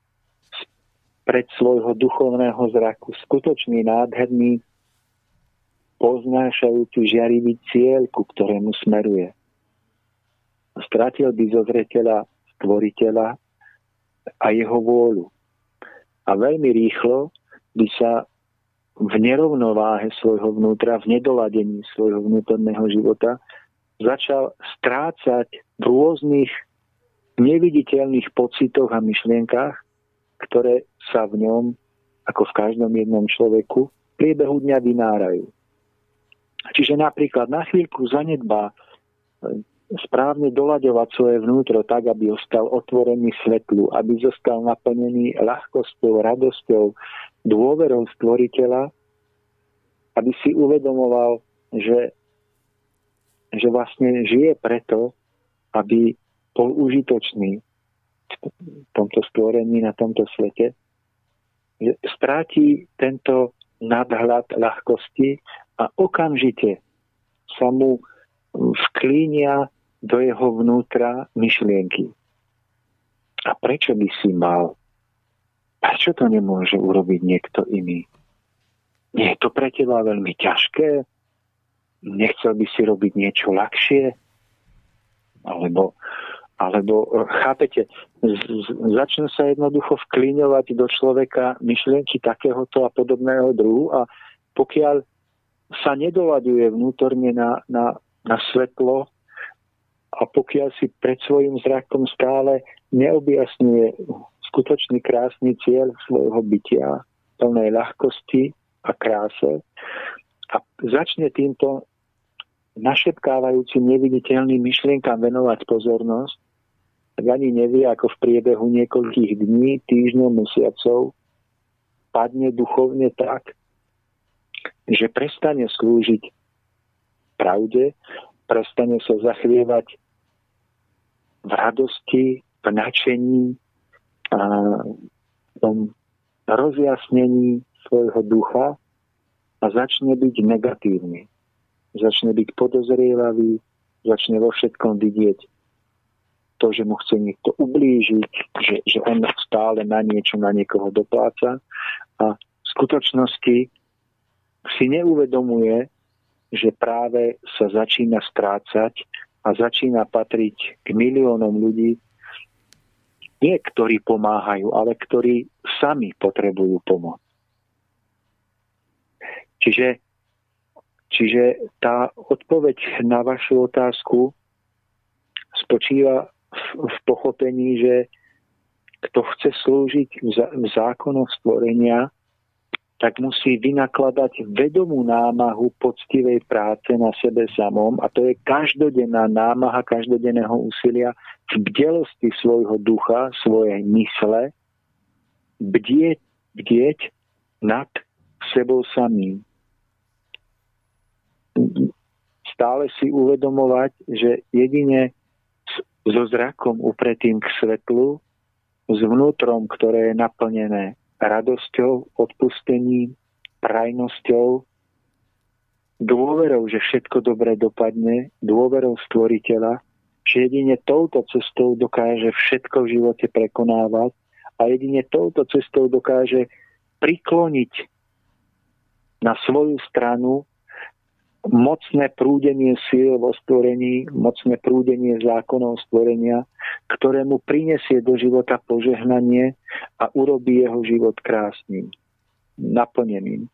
pred svojho duchovného zraku skutočný nádherný poznášajúci žiarivý cieľ, ku ktorému smeruje stratil by zo zreteľa stvoriteľa a jeho vôľu. A veľmi rýchlo by sa v nerovnováhe svojho vnútra, v nedoladení svojho vnútorného života začal strácať v rôznych neviditeľných pocitoch a myšlienkách, ktoré sa v ňom, ako v každom jednom človeku, v priebehu dňa vynárajú. Čiže napríklad na chvíľku zanedbá správne doľaďovať svoje vnútro tak, aby ostal otvorený svetlu, aby zostal naplnený ľahkosťou, radosťou, dôverou stvoriteľa, aby si uvedomoval, že, že vlastne žije preto, aby bol užitočný tomto stvorení, na tomto svete, stráti tento nadhľad ľahkosti a okamžite sa mu vklínia do jeho vnútra myšlienky. A prečo by si mal? Prečo to nemôže urobiť niekto iný? Nie je to pre teba veľmi ťažké? Nechcel by si robiť niečo ľahšie? Alebo, alebo chápete, z, z, začne sa jednoducho vklíňovať do človeka myšlienky takéhoto a podobného druhu a pokiaľ sa nedolaďuje vnútorne na, na, na svetlo a pokiaľ si pred svojim zrakom stále neobjasňuje skutočný krásny cieľ svojho bytia, plnej ľahkosti a kráse a začne týmto našepkávajúcim neviditeľným myšlienkám venovať pozornosť, tak ani nevie, ako v priebehu niekoľkých dní, týždňov, mesiacov padne duchovne tak, že prestane slúžiť pravde prestane sa zachvievať v radosti, v načení, a v tom rozjasnení svojho ducha a začne byť negatívny. Začne byť podozrievavý, začne vo všetkom vidieť to, že mu chce niekto ublížiť, že, že on stále na niečo, na niekoho dopláca a v skutočnosti si neuvedomuje, že práve sa začína strácať a začína patriť k miliónom ľudí, nie ktorí pomáhajú, ale ktorí sami potrebujú pomoc. Čiže, čiže tá odpoveď na vašu otázku spočíva v, pochopení, že kto chce slúžiť v zákonoch stvorenia, tak musí vynakladať vedomú námahu poctivej práce na sebe samom a to je každodenná námaha každodenného úsilia v bdelosti svojho ducha, svojej mysle, bdieť, bdieť nad sebou samým. Stále si uvedomovať, že jedine so zrakom upretým k svetlu, s vnútrom, ktoré je naplnené radosťou, odpustením, prajnosťou, dôverou, že všetko dobre dopadne, dôverou stvoriteľa, že jedine touto cestou dokáže všetko v živote prekonávať a jedine touto cestou dokáže prikloniť na svoju stranu mocné prúdenie síl vo stvorení, mocné prúdenie zákonov stvorenia, ktoré mu prinesie do života požehnanie a urobí jeho život krásnym, naplneným.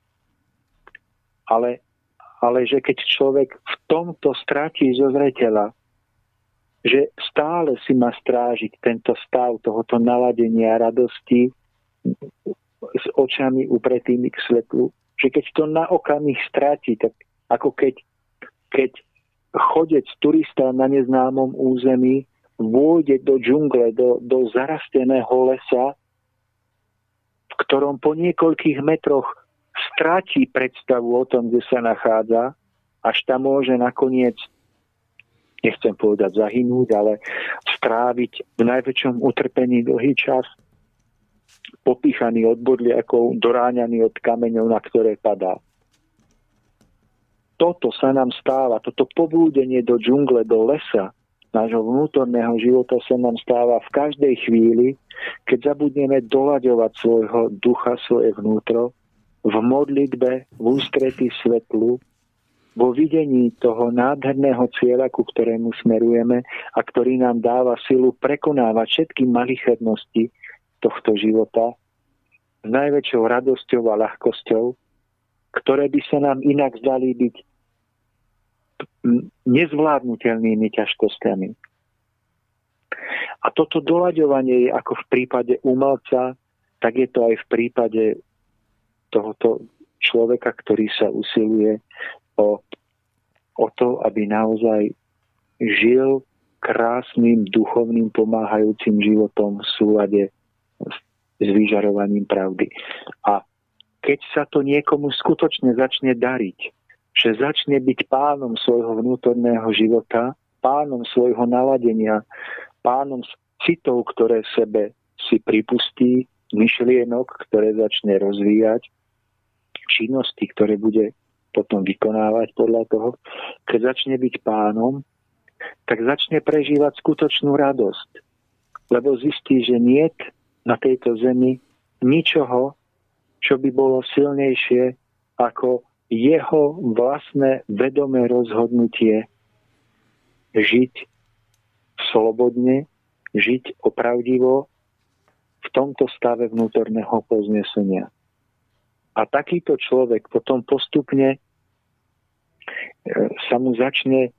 Ale, ale že keď človek v tomto stratí zo zreteľa, že stále si má strážiť tento stav tohoto naladenia radosti s očami upretými k svetlu, že keď to na okamih stráti, tak ako keď, keď chodec turista na neznámom území vôjde do džungle, do, do zarasteného lesa, v ktorom po niekoľkých metroch stráti predstavu o tom, kde sa nachádza, až tam môže nakoniec, nechcem povedať zahynúť, ale stráviť v najväčšom utrpení dlhý čas, popíchaný od bodliakov, doráňaný od kameňov, na ktoré padá toto sa nám stáva, toto poblúdenie do džungle, do lesa, nášho vnútorného života sa nám stáva v každej chvíli, keď zabudneme doľaďovať svojho ducha, svoje vnútro, v modlitbe, v ústretí svetlu, vo videní toho nádherného cieľa, ku ktorému smerujeme a ktorý nám dáva silu prekonávať všetky malichernosti tohto života s najväčšou radosťou a ľahkosťou, ktoré by sa nám inak zdali byť nezvládnutelnými ťažkosťami. A toto doľaďovanie je ako v prípade umelca, tak je to aj v prípade tohoto človeka, ktorý sa usiluje o, o to, aby naozaj žil krásnym, duchovným, pomáhajúcim životom v súlade s, vyžarovaním pravdy. A keď sa to niekomu skutočne začne dariť, že začne byť pánom svojho vnútorného života, pánom svojho naladenia, pánom citov, ktoré sebe si pripustí, myšlienok, ktoré začne rozvíjať, činnosti, ktoré bude potom vykonávať podľa toho, keď začne byť pánom, tak začne prežívať skutočnú radosť. Lebo zistí, že nie na tejto zemi ničoho, čo by bolo silnejšie ako jeho vlastné vedomé rozhodnutie žiť slobodne, žiť opravdivo v tomto stave vnútorného poznesenia. A takýto človek potom postupne e, sa mu začne,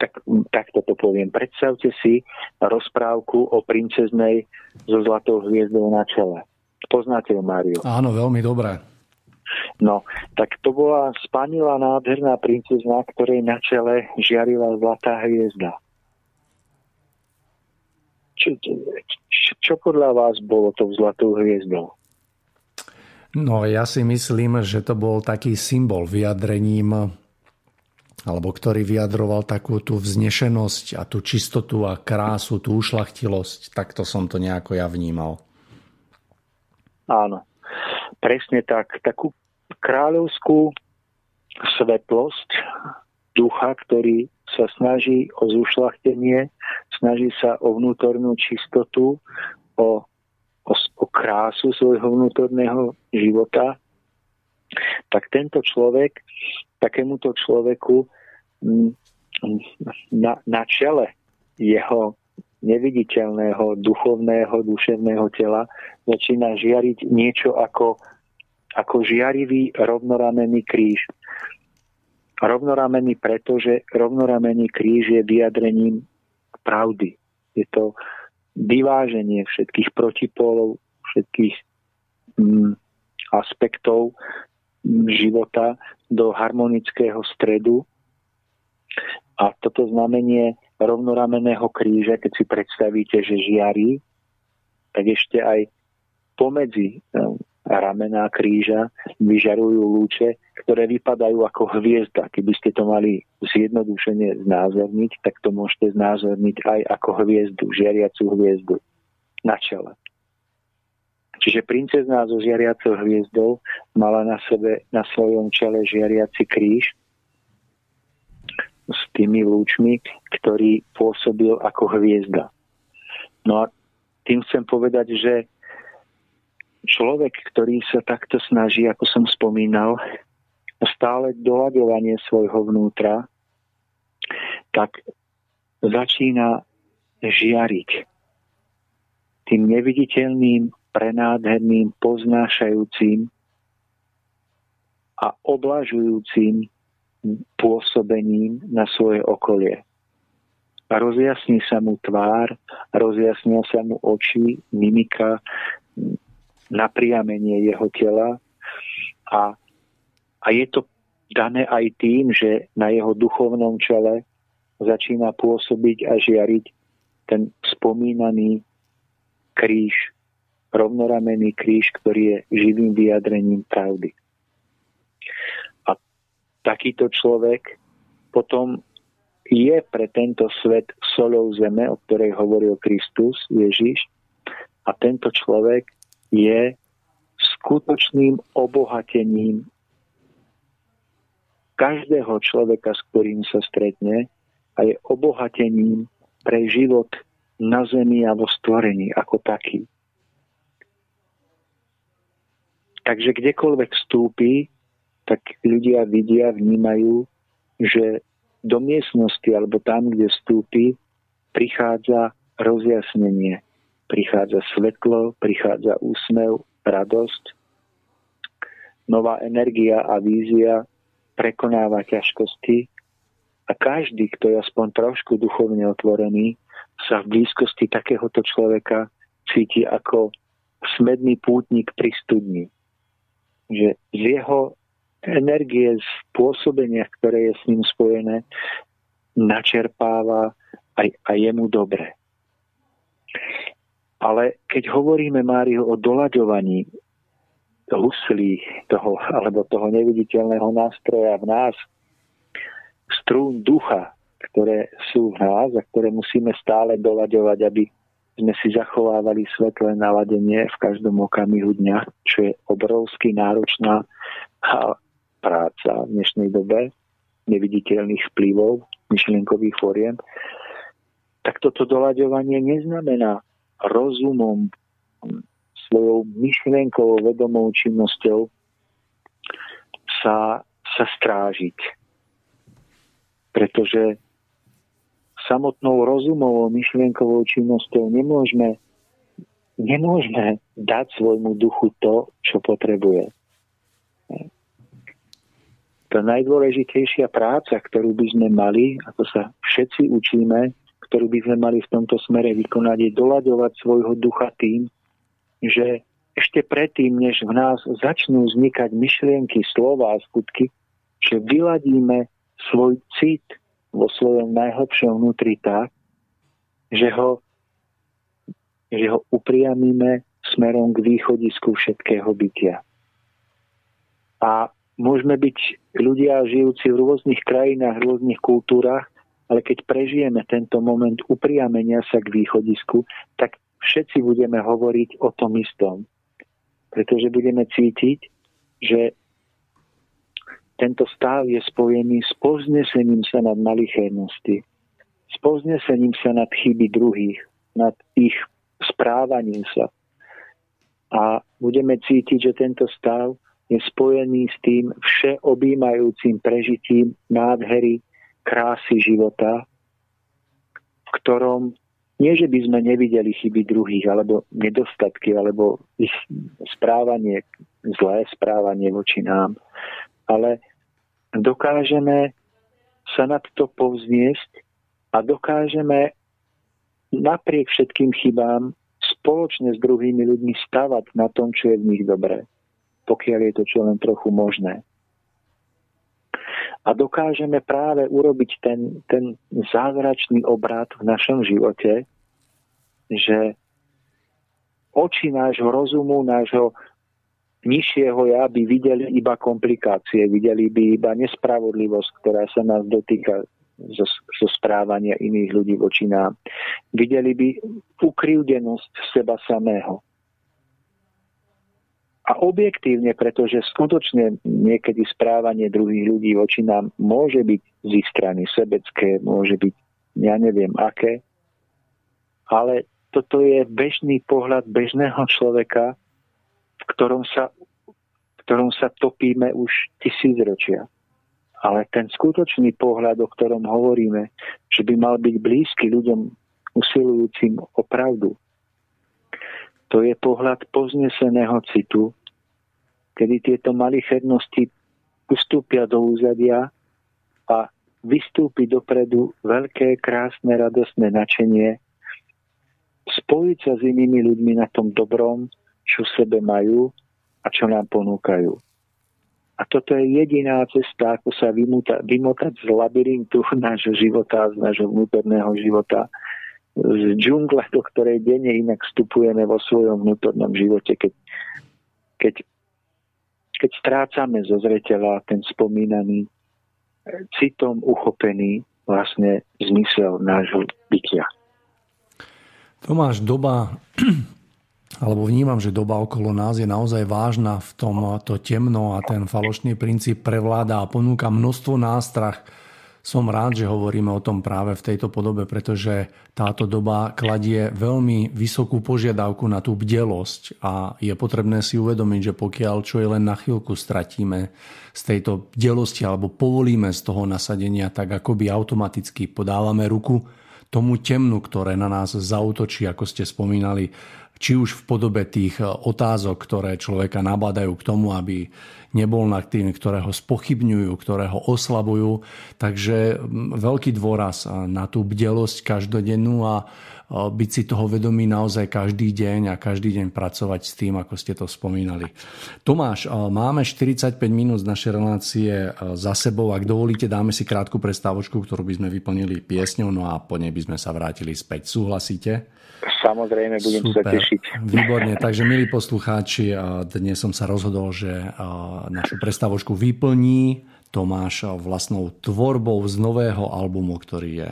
tak, takto to poviem, predstavte si rozprávku o princeznej so zlatou hviezdou na čele. Poznáte ju, Mário? Áno, veľmi dobré. No, tak to bola spanila nádherná princezna, ktorej na čele žiarila zlatá hviezda. Čo, čo, čo podľa vás bolo tou zlatou hviezdou? No ja si myslím, že to bol taký symbol vyjadrením alebo ktorý vyjadroval takú tú vznešenosť a tú čistotu a krásu, tú ušlachtilosť. Takto som to nejako ja vnímal. Áno, presne tak. Takú kráľovskú svetlosť ducha, ktorý sa snaží o zušlachtenie, snaží sa o vnútornú čistotu, o, o, o krásu svojho vnútorného života, tak tento človek, takémuto človeku na, na čele jeho neviditeľného duchovného, duševného tela začína žiariť niečo ako ako žiarivý rovnoramenný kríž. Rovnoramenný preto, že rovnoramenný kríž je vyjadrením pravdy. Je to vyváženie všetkých protipólov, všetkých mm, aspektov života do harmonického stredu. A toto znamenie rovnorameného kríža, keď si predstavíte, že žiari, tak ešte aj pomedzi eh, ramená kríža vyžarujú lúče, ktoré vypadajú ako hviezda. Keby ste to mali zjednodušene znázorniť, tak to môžete znázorniť aj ako hviezdu, žiariacu hviezdu na čele. Čiže princezná so žiariacou hviezdou mala na sebe, na svojom čele žiariaci kríž s tými lúčmi, ktorý pôsobil ako hviezda. No a tým chcem povedať, že človek, ktorý sa takto snaží, ako som spomínal, stále doľadovanie svojho vnútra, tak začína žiariť tým neviditeľným, prenádherným, poznášajúcim a oblažujúcim pôsobením na svoje okolie. Rozjasní sa mu tvár, rozjasnia sa mu oči, mimika, napriamenie jeho tela a, a je to dané aj tým, že na jeho duchovnom čele začína pôsobiť a žiariť ten spomínaný kríž, rovnoramený kríž, ktorý je živým vyjadrením pravdy. A takýto človek potom je pre tento svet solou zeme, o ktorej hovoril Kristus, Ježiš, a tento človek je skutočným obohatením každého človeka, s ktorým sa stretne a je obohatením pre život na zemi a vo stvorení ako taký. Takže kdekoľvek vstúpi, tak ľudia vidia, vnímajú, že do miestnosti alebo tam, kde vstúpi, prichádza rozjasnenie. Prichádza svetlo, prichádza úsmev, radosť, nová energia a vízia prekonáva ťažkosti a každý, kto je aspoň trošku duchovne otvorený, sa v blízkosti takéhoto človeka cíti ako smedný pútnik pri studni. Že z jeho energie, z pôsobenia, ktoré je s ním spojené, načerpáva aj, aj jemu dobre. Ale keď hovoríme, Mário, o doľaďovaní huslí toho, alebo toho neviditeľného nástroja v nás, strún ducha, ktoré sú v nás a ktoré musíme stále doľaďovať, aby sme si zachovávali svetlé naladenie v každom okamihu dňa, čo je obrovsky náročná práca v dnešnej dobe, neviditeľných vplyvov, myšlienkových fóriem, tak toto doľaďovanie neznamená rozumom, svojou myšlienkovou vedomou činnosťou sa, sa strážiť. Pretože samotnou rozumovou myšlienkovou činnosťou nemôžeme, nemôžeme dať svojmu duchu to, čo potrebuje. Tá najdôležitejšia práca, ktorú by sme mali, ako sa všetci učíme, ktorú by sme mali v tomto smere vykonať, je doľadovať svojho ducha tým, že ešte predtým, než v nás začnú vznikať myšlienky, slova a skutky, že vyladíme svoj cit vo svojom najhlbšom vnútri tak, že ho, že ho upriamíme smerom k východisku všetkého bytia. A môžeme byť ľudia žijúci v rôznych krajinách, v rôznych kultúrach, ale keď prežijeme tento moment upriamenia sa k východisku, tak všetci budeme hovoriť o tom istom. Pretože budeme cítiť, že tento stav je spojený s poznesením sa nad malichernosti, s poznesením sa nad chyby druhých, nad ich správaním sa. A budeme cítiť, že tento stav je spojený s tým všeobjímajúcim prežitím nádhery, krásy života, v ktorom nie, že by sme nevideli chyby druhých, alebo nedostatky, alebo ich správanie, zlé správanie voči nám, ale dokážeme sa nad to povzniesť a dokážeme napriek všetkým chybám spoločne s druhými ľuďmi stavať na tom, čo je v nich dobré, pokiaľ je to čo len trochu možné. A dokážeme práve urobiť ten, ten zázračný obrad v našom živote, že oči nášho rozumu, nášho nižšieho ja by videli iba komplikácie, videli by iba nespravodlivosť, ktorá sa nás dotýka zo, zo správania iných ľudí voči nám. Videli by ukrivdenosť seba samého. A objektívne, pretože skutočne niekedy správanie druhých ľudí voči nám môže byť z ich strany sebecké, môže byť ja neviem aké, ale toto je bežný pohľad bežného človeka, v ktorom sa, v ktorom sa topíme už tisícročia. Ale ten skutočný pohľad, o ktorom hovoríme, že by mal byť blízky ľuďom usilujúcim o pravdu, to je pohľad pozneseného citu, kedy tieto malichernosti ustúpia do úzadia a vystúpi dopredu veľké, krásne, radostné načenie, spojiť sa s inými ľuďmi na tom dobrom, čo v sebe majú a čo nám ponúkajú. A toto je jediná cesta, ako sa vymúta, vymotať z labyrintu (laughs) nášho života, z nášho vnútorného života, z džungle, do ktorej denne inak vstupujeme vo svojom vnútornom živote, keď, keď, keď strácame zo zreteľa ten spomínaný, citom uchopený vlastne zmysel nášho bytia. Tomáš, doba (clears throat) alebo vnímam, že doba okolo nás je naozaj vážna v tom to temno a ten falošný princíp prevláda a ponúka množstvo nástrach. Som rád, že hovoríme o tom práve v tejto podobe, pretože táto doba kladie veľmi vysokú požiadavku na tú bdelosť a je potrebné si uvedomiť, že pokiaľ čo je len na chvíľku stratíme z tejto bdelosti alebo povolíme z toho nasadenia, tak akoby automaticky podávame ruku tomu temnu, ktoré na nás zautočí, ako ste spomínali, či už v podobe tých e, otázok, ktoré človeka nabádajú k tomu, aby nebol nad tým, ktoré ho spochybňujú, ktoré oslabujú. Takže veľký dôraz na tú bdelosť každodennú a byť si toho vedomý naozaj každý deň a každý deň pracovať s tým, ako ste to spomínali. Tomáš, máme 45 minút z našej relácie za sebou. Ak dovolíte, dáme si krátku prestávočku, ktorú by sme vyplnili piesňou, no a po nej by sme sa vrátili späť. Súhlasíte? Samozrejme, budem Super. sa tešiť. Výborne, takže milí poslucháči, dnes som sa rozhodol, že našu prestávočku vyplní Tomáš vlastnou tvorbou z nového albumu, ktorý je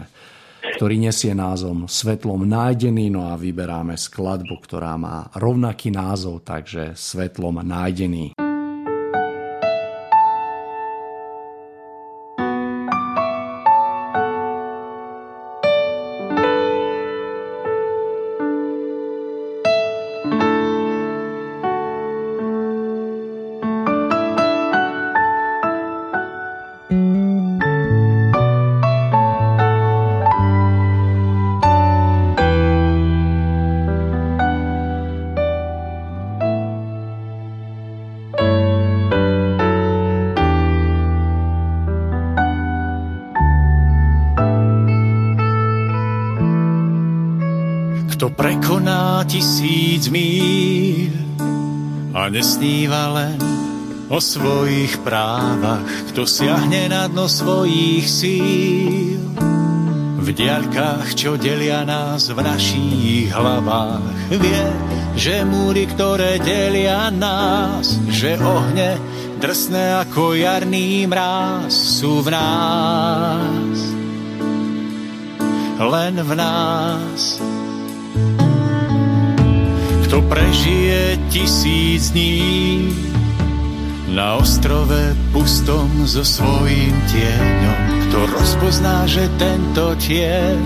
ktorý nesie názvom Svetlom nájdený, no a vyberáme skladbu, ktorá má rovnaký názov, takže Svetlom nájdený. Nesníva len o svojich právach, kto siahne na dno svojich síl. V diaľkách, čo delia nás v našich hlavách, vie, že múry, ktoré delia nás, že ohne drsné ako jarný mráz sú v nás. Len v nás kto prežije tisíc dní na ostrove pustom so svojím tieňom, kto rozpozná, že tento tieň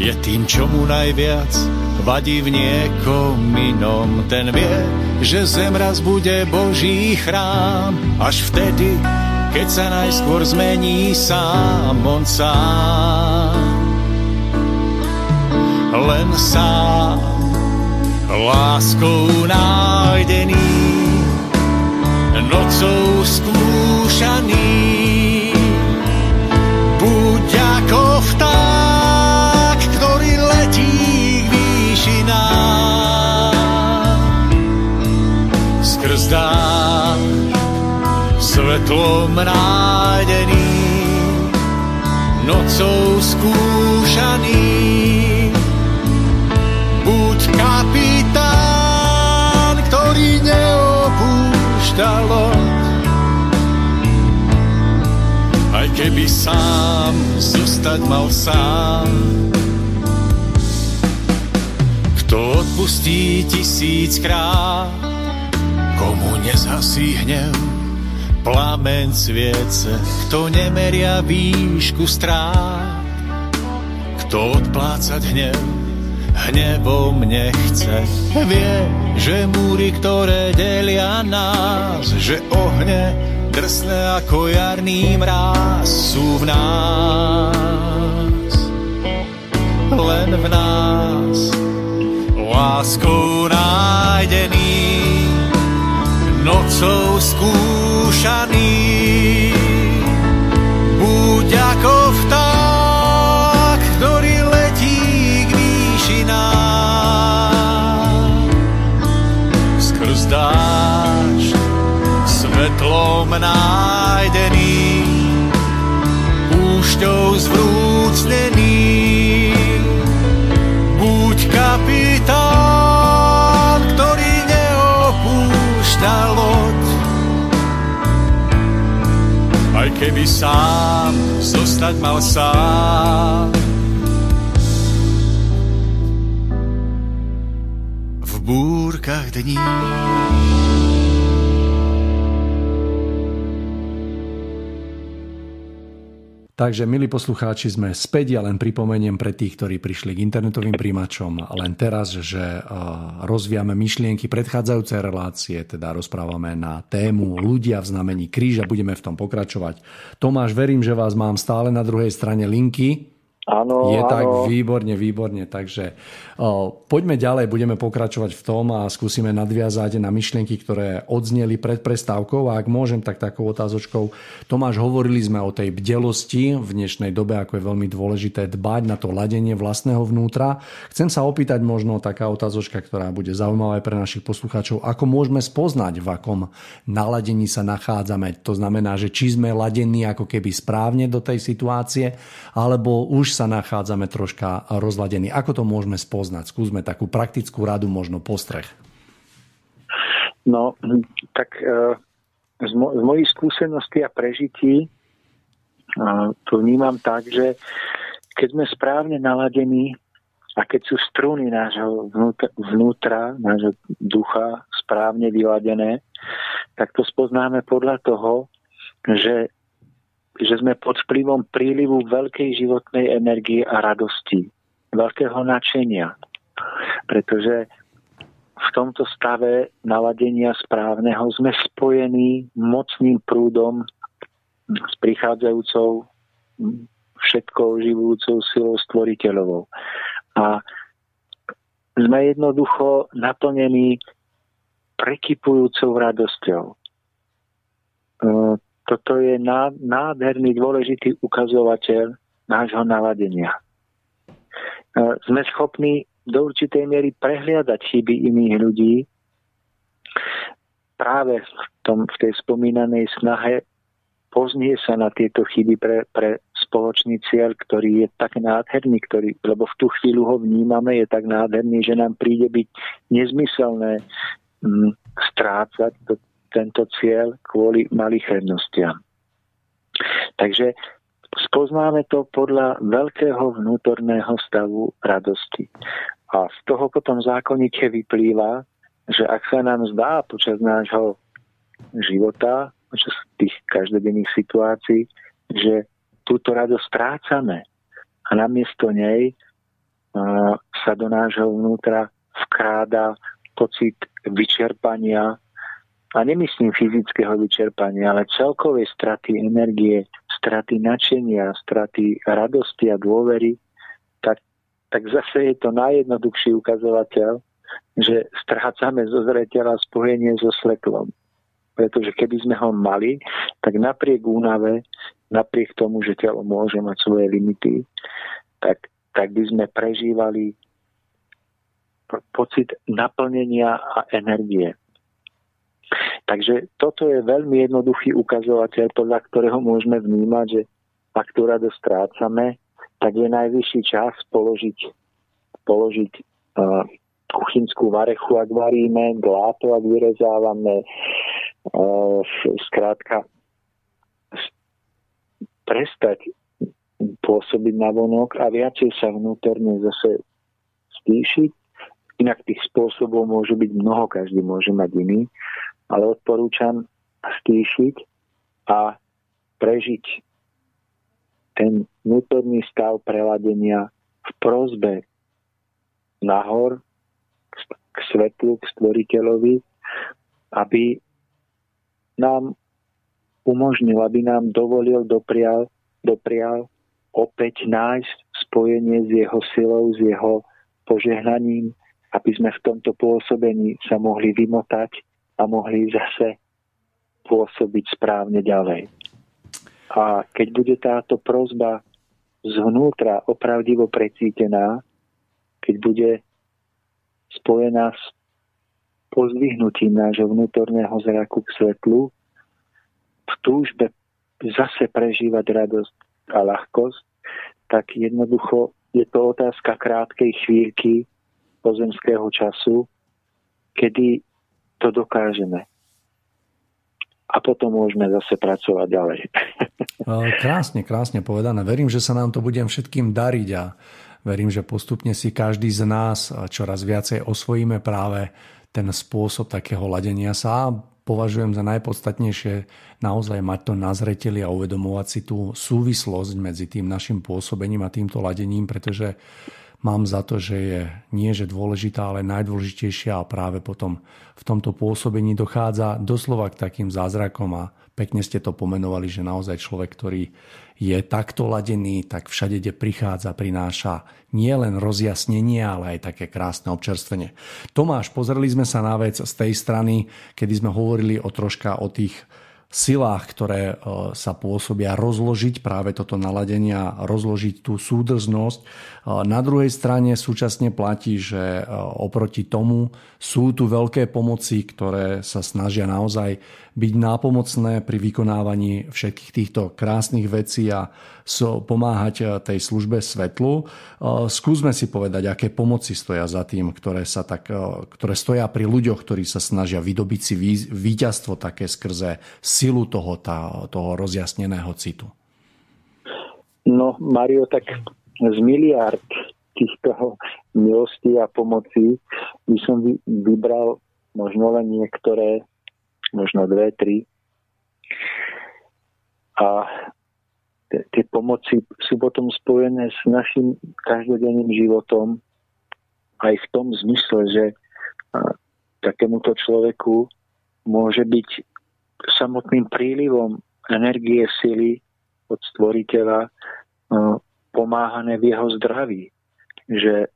je tým, čo mu najviac vadí v niekom inom. Ten vie, že zem raz bude Boží chrám, až vtedy, keď sa najskôr zmení sám on sám. Len sám láskou nájdený, nocou skúšaný. Buď ako vták, ktorý letí k výšinám. Skrz dám svetlom nájdený, nocou skúšaný. Neopúšťa loď, aj keby sám zostať mal sám. Kto odpustí tisíckrát, komu nezhasí hnev, plamen sviece, kto nemeria výšku strát, kto odplácať hnev, hnevom nechce. Vie, že múry, ktoré delia nás, že ohne drsné ako jarný mráz sú v nás. Len v nás láskou nájdený nocou skúšaný. Buď ako Dážď svetlom nájdený, púšťou zvrúcnený. Buď kapitán, ktorý neopúšťa loď. Aj keby sám zostať mal sám. Búrkach dní Takže, milí poslucháči, sme späť. Ja len pripomeniem pre tých, ktorí prišli k internetovým príjimačom len teraz, že rozvíjame myšlienky predchádzajúcej relácie, teda rozprávame na tému ľudia v znamení kríža. Budeme v tom pokračovať. Tomáš, verím, že vás mám stále na druhej strane linky. Áno, Je áno. tak, výborne, výborne. Takže o, poďme ďalej, budeme pokračovať v tom a skúsime nadviazať na myšlienky, ktoré odzneli pred prestávkou. A ak môžem, tak takou otázočkou. Tomáš, hovorili sme o tej bdelosti v dnešnej dobe, ako je veľmi dôležité dbať na to ladenie vlastného vnútra. Chcem sa opýtať možno taká otázočka, ktorá bude zaujímavá aj pre našich poslucháčov. Ako môžeme spoznať, v akom naladení sa nachádzame? To znamená, že či sme ladení ako keby správne do tej situácie, alebo už sa nachádzame troška rozladení. Ako to môžeme spoznať? Skúsme takú praktickú radu, možno postreh. No, tak e, z, mo- z mojich skúseností a prežití e, to vnímam tak, že keď sme správne naladení a keď sú struny nášho vnútra, vnútra nášho ducha správne vyladené, tak to spoznáme podľa toho, že že sme pod vplyvom prílivu veľkej životnej energie a radosti, veľkého nadšenia. Pretože v tomto stave naladenia správneho sme spojení mocným prúdom s prichádzajúcou všetkou živúcou silou stvoriteľovou. A sme jednoducho naplnení prekypujúcou radosťou toto je nádherný, dôležitý ukazovateľ nášho naladenia. Sme schopní do určitej miery prehliadať chyby iných ľudí práve v, tom, v tej spomínanej snahe poznie sa na tieto chyby pre, pre spoločný cieľ, ktorý je tak nádherný, ktorý, lebo v tú chvíľu ho vnímame, je tak nádherný, že nám príde byť nezmyselné m, strácať to, tento cieľ kvôli malichernostiam. Takže spoznáme to podľa veľkého vnútorného stavu radosti. A z toho potom zákonite vyplýva, že ak sa nám zdá počas nášho života, počas tých každodenných situácií, že túto radosť strácame a namiesto nej sa do nášho vnútra vkráda pocit vyčerpania, a nemyslím fyzického vyčerpania, ale celkovej straty energie, straty nadšenia, straty radosti a dôvery, tak, tak zase je to najjednoduchší ukazovateľ, že strácame zo zreteľa spojenie so svetlom. Pretože keby sme ho mali, tak napriek únave, napriek tomu, že telo môže mať svoje limity, tak, tak by sme prežívali pocit naplnenia a energie. Takže toto je veľmi jednoduchý ukazovateľ, podľa ktorého môžeme vnímať, že ak tú radosť strácame, tak je najvyšší čas položiť, položiť uh, kuchynskú varechu, ak varíme, gláto, ak vyrezávame, uh, skrátka prestať pôsobiť na vonok a viacej sa vnútorne zase stíšiť. Inak tých spôsobov môže byť mnoho, každý môže mať iný, ale odporúčam stíšiť a prežiť ten vnútorný stav preladenia v prozbe nahor k svetlu, k stvoriteľovi, aby nám umožnil, aby nám dovolil, doprial, doprial opäť nájsť spojenie s jeho silou, s jeho požehnaním, aby sme v tomto pôsobení sa mohli vymotať a mohli zase pôsobiť správne ďalej. A keď bude táto prozba zvnútra opravdivo precítená, keď bude spojená s pozdvihnutím nášho vnútorného zraku k svetlu, v túžbe zase prežívať radosť a ľahkosť, tak jednoducho je to otázka krátkej chvíľky pozemského času, kedy to dokážeme. A potom môžeme zase pracovať ďalej. (laughs) Krásne, krásne povedané. Verím, že sa nám to budem všetkým dariť a verím, že postupne si každý z nás čoraz viacej osvojíme práve ten spôsob takého ladenia sa považujem za najpodstatnejšie naozaj mať to na zreteli a uvedomovať si tú súvislosť medzi tým našim pôsobením a týmto ladením, pretože mám za to, že je nie že dôležitá, ale najdôležitejšia a práve potom v tomto pôsobení dochádza doslova k takým zázrakom a pekne ste to pomenovali, že naozaj človek, ktorý je takto ladený, tak všade, kde prichádza, prináša nielen rozjasnenie, ale aj také krásne občerstvenie. Tomáš, pozreli sme sa na vec z tej strany, kedy sme hovorili o troška o tých silách, ktoré e, sa pôsobia rozložiť práve toto naladenie a rozložiť tú súdrznosť. E, na druhej strane súčasne platí, že e, oproti tomu sú tu veľké pomoci, ktoré sa snažia naozaj byť nápomocné pri vykonávaní všetkých týchto krásnych vecí a pomáhať eh, tej službe svetlu. Eh, skúsme si povedať, aké pomoci stoja za tým, ktoré, sa tak, eh, ktoré stoja pri ľuďoch, ktorí sa snažia vydobiť si víťazstvo také skrze silu toho, tá, toho rozjasneného citu. No, Mario, tak z miliard týchto milostí a pomoci by som vybral možno len niektoré možno dve, tri. A tie pomoci sú potom spojené s našim každodenným životom aj v tom zmysle, že takémuto človeku môže byť samotným prílivom energie, sily od stvoriteľa pomáhané v jeho zdraví. Že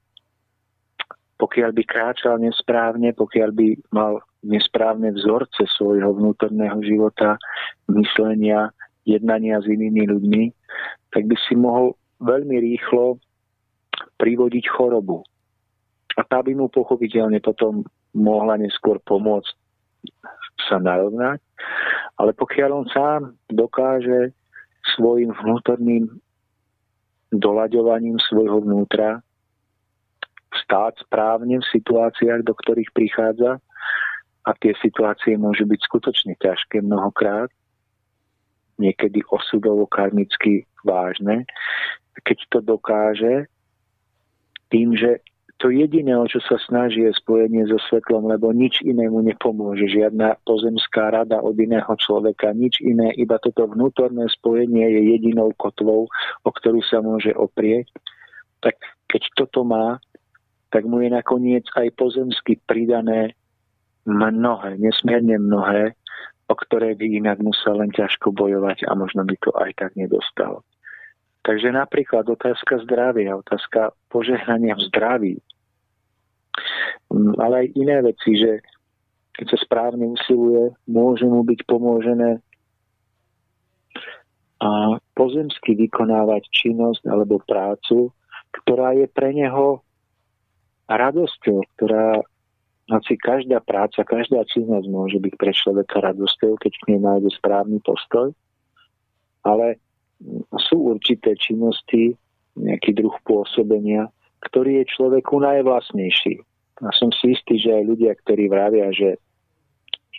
pokiaľ by kráčal nesprávne, pokiaľ by mal nesprávne vzorce svojho vnútorného života, myslenia, jednania s inými ľuďmi, tak by si mohol veľmi rýchlo privodiť chorobu. A tá by mu pochopiteľne potom mohla neskôr pomôcť sa narovnať. Ale pokiaľ on sám dokáže svojim vnútorným doľaďovaním svojho vnútra stáť správne v situáciách, do ktorých prichádza, a tie situácie môžu byť skutočne ťažké mnohokrát, niekedy osudovo karmicky vážne. Keď to dokáže tým, že to jediné, o čo sa snaží, je spojenie so svetlom, lebo nič inému nepomôže. Žiadna pozemská rada od iného človeka, nič iné, iba toto vnútorné spojenie je jedinou kotvou, o ktorú sa môže oprieť. Tak keď toto má, tak mu je nakoniec aj pozemsky pridané mnohé, nesmierne mnohé, o ktoré by inak musel len ťažko bojovať a možno by to aj tak nedostal. Takže napríklad otázka zdravia, otázka požehnania v zdraví, mm, ale aj iné veci, že keď sa správne usiluje, môže mu byť pomôžené a pozemsky vykonávať činnosť alebo prácu, ktorá je pre neho radosťou, ktorá hoci každá práca, každá činnosť môže byť pre človeka radosťou, keď k nej nájde správny postoj, ale sú určité činnosti, nejaký druh pôsobenia, ktorý je človeku najvlastnejší. A som si istý, že aj ľudia, ktorí vravia, že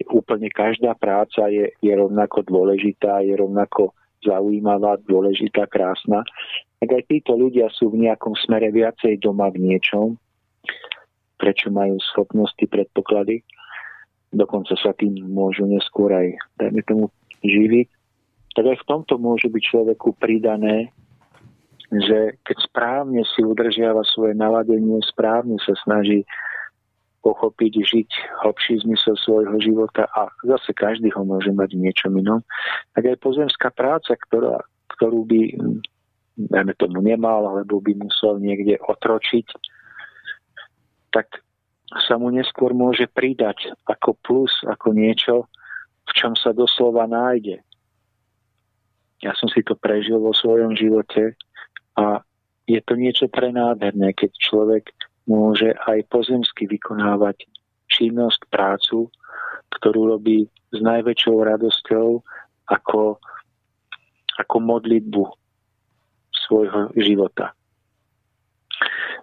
úplne každá práca je, je rovnako dôležitá, je rovnako zaujímavá, dôležitá, krásna, tak aj títo ľudia sú v nejakom smere viacej doma v niečom, prečo majú schopnosti, predpoklady. Dokonca sa tým môžu neskôr aj, dajme tomu, živiť. Tak aj v tomto môže byť človeku pridané že keď správne si udržiava svoje naladenie, správne sa snaží pochopiť, žiť hlbší zmysel svojho života a zase každý ho môže mať v niečom inom, tak aj pozemská práca, ktorá, ktorú by dajme tomu nemal, alebo by musel niekde otročiť, tak sa mu neskôr môže pridať ako plus, ako niečo, v čom sa doslova nájde. Ja som si to prežil vo svojom živote, a je to niečo prenádherné, keď človek môže aj pozemsky vykonávať činnosť, prácu, ktorú robí s najväčšou radosťou ako, ako modlitbu svojho života.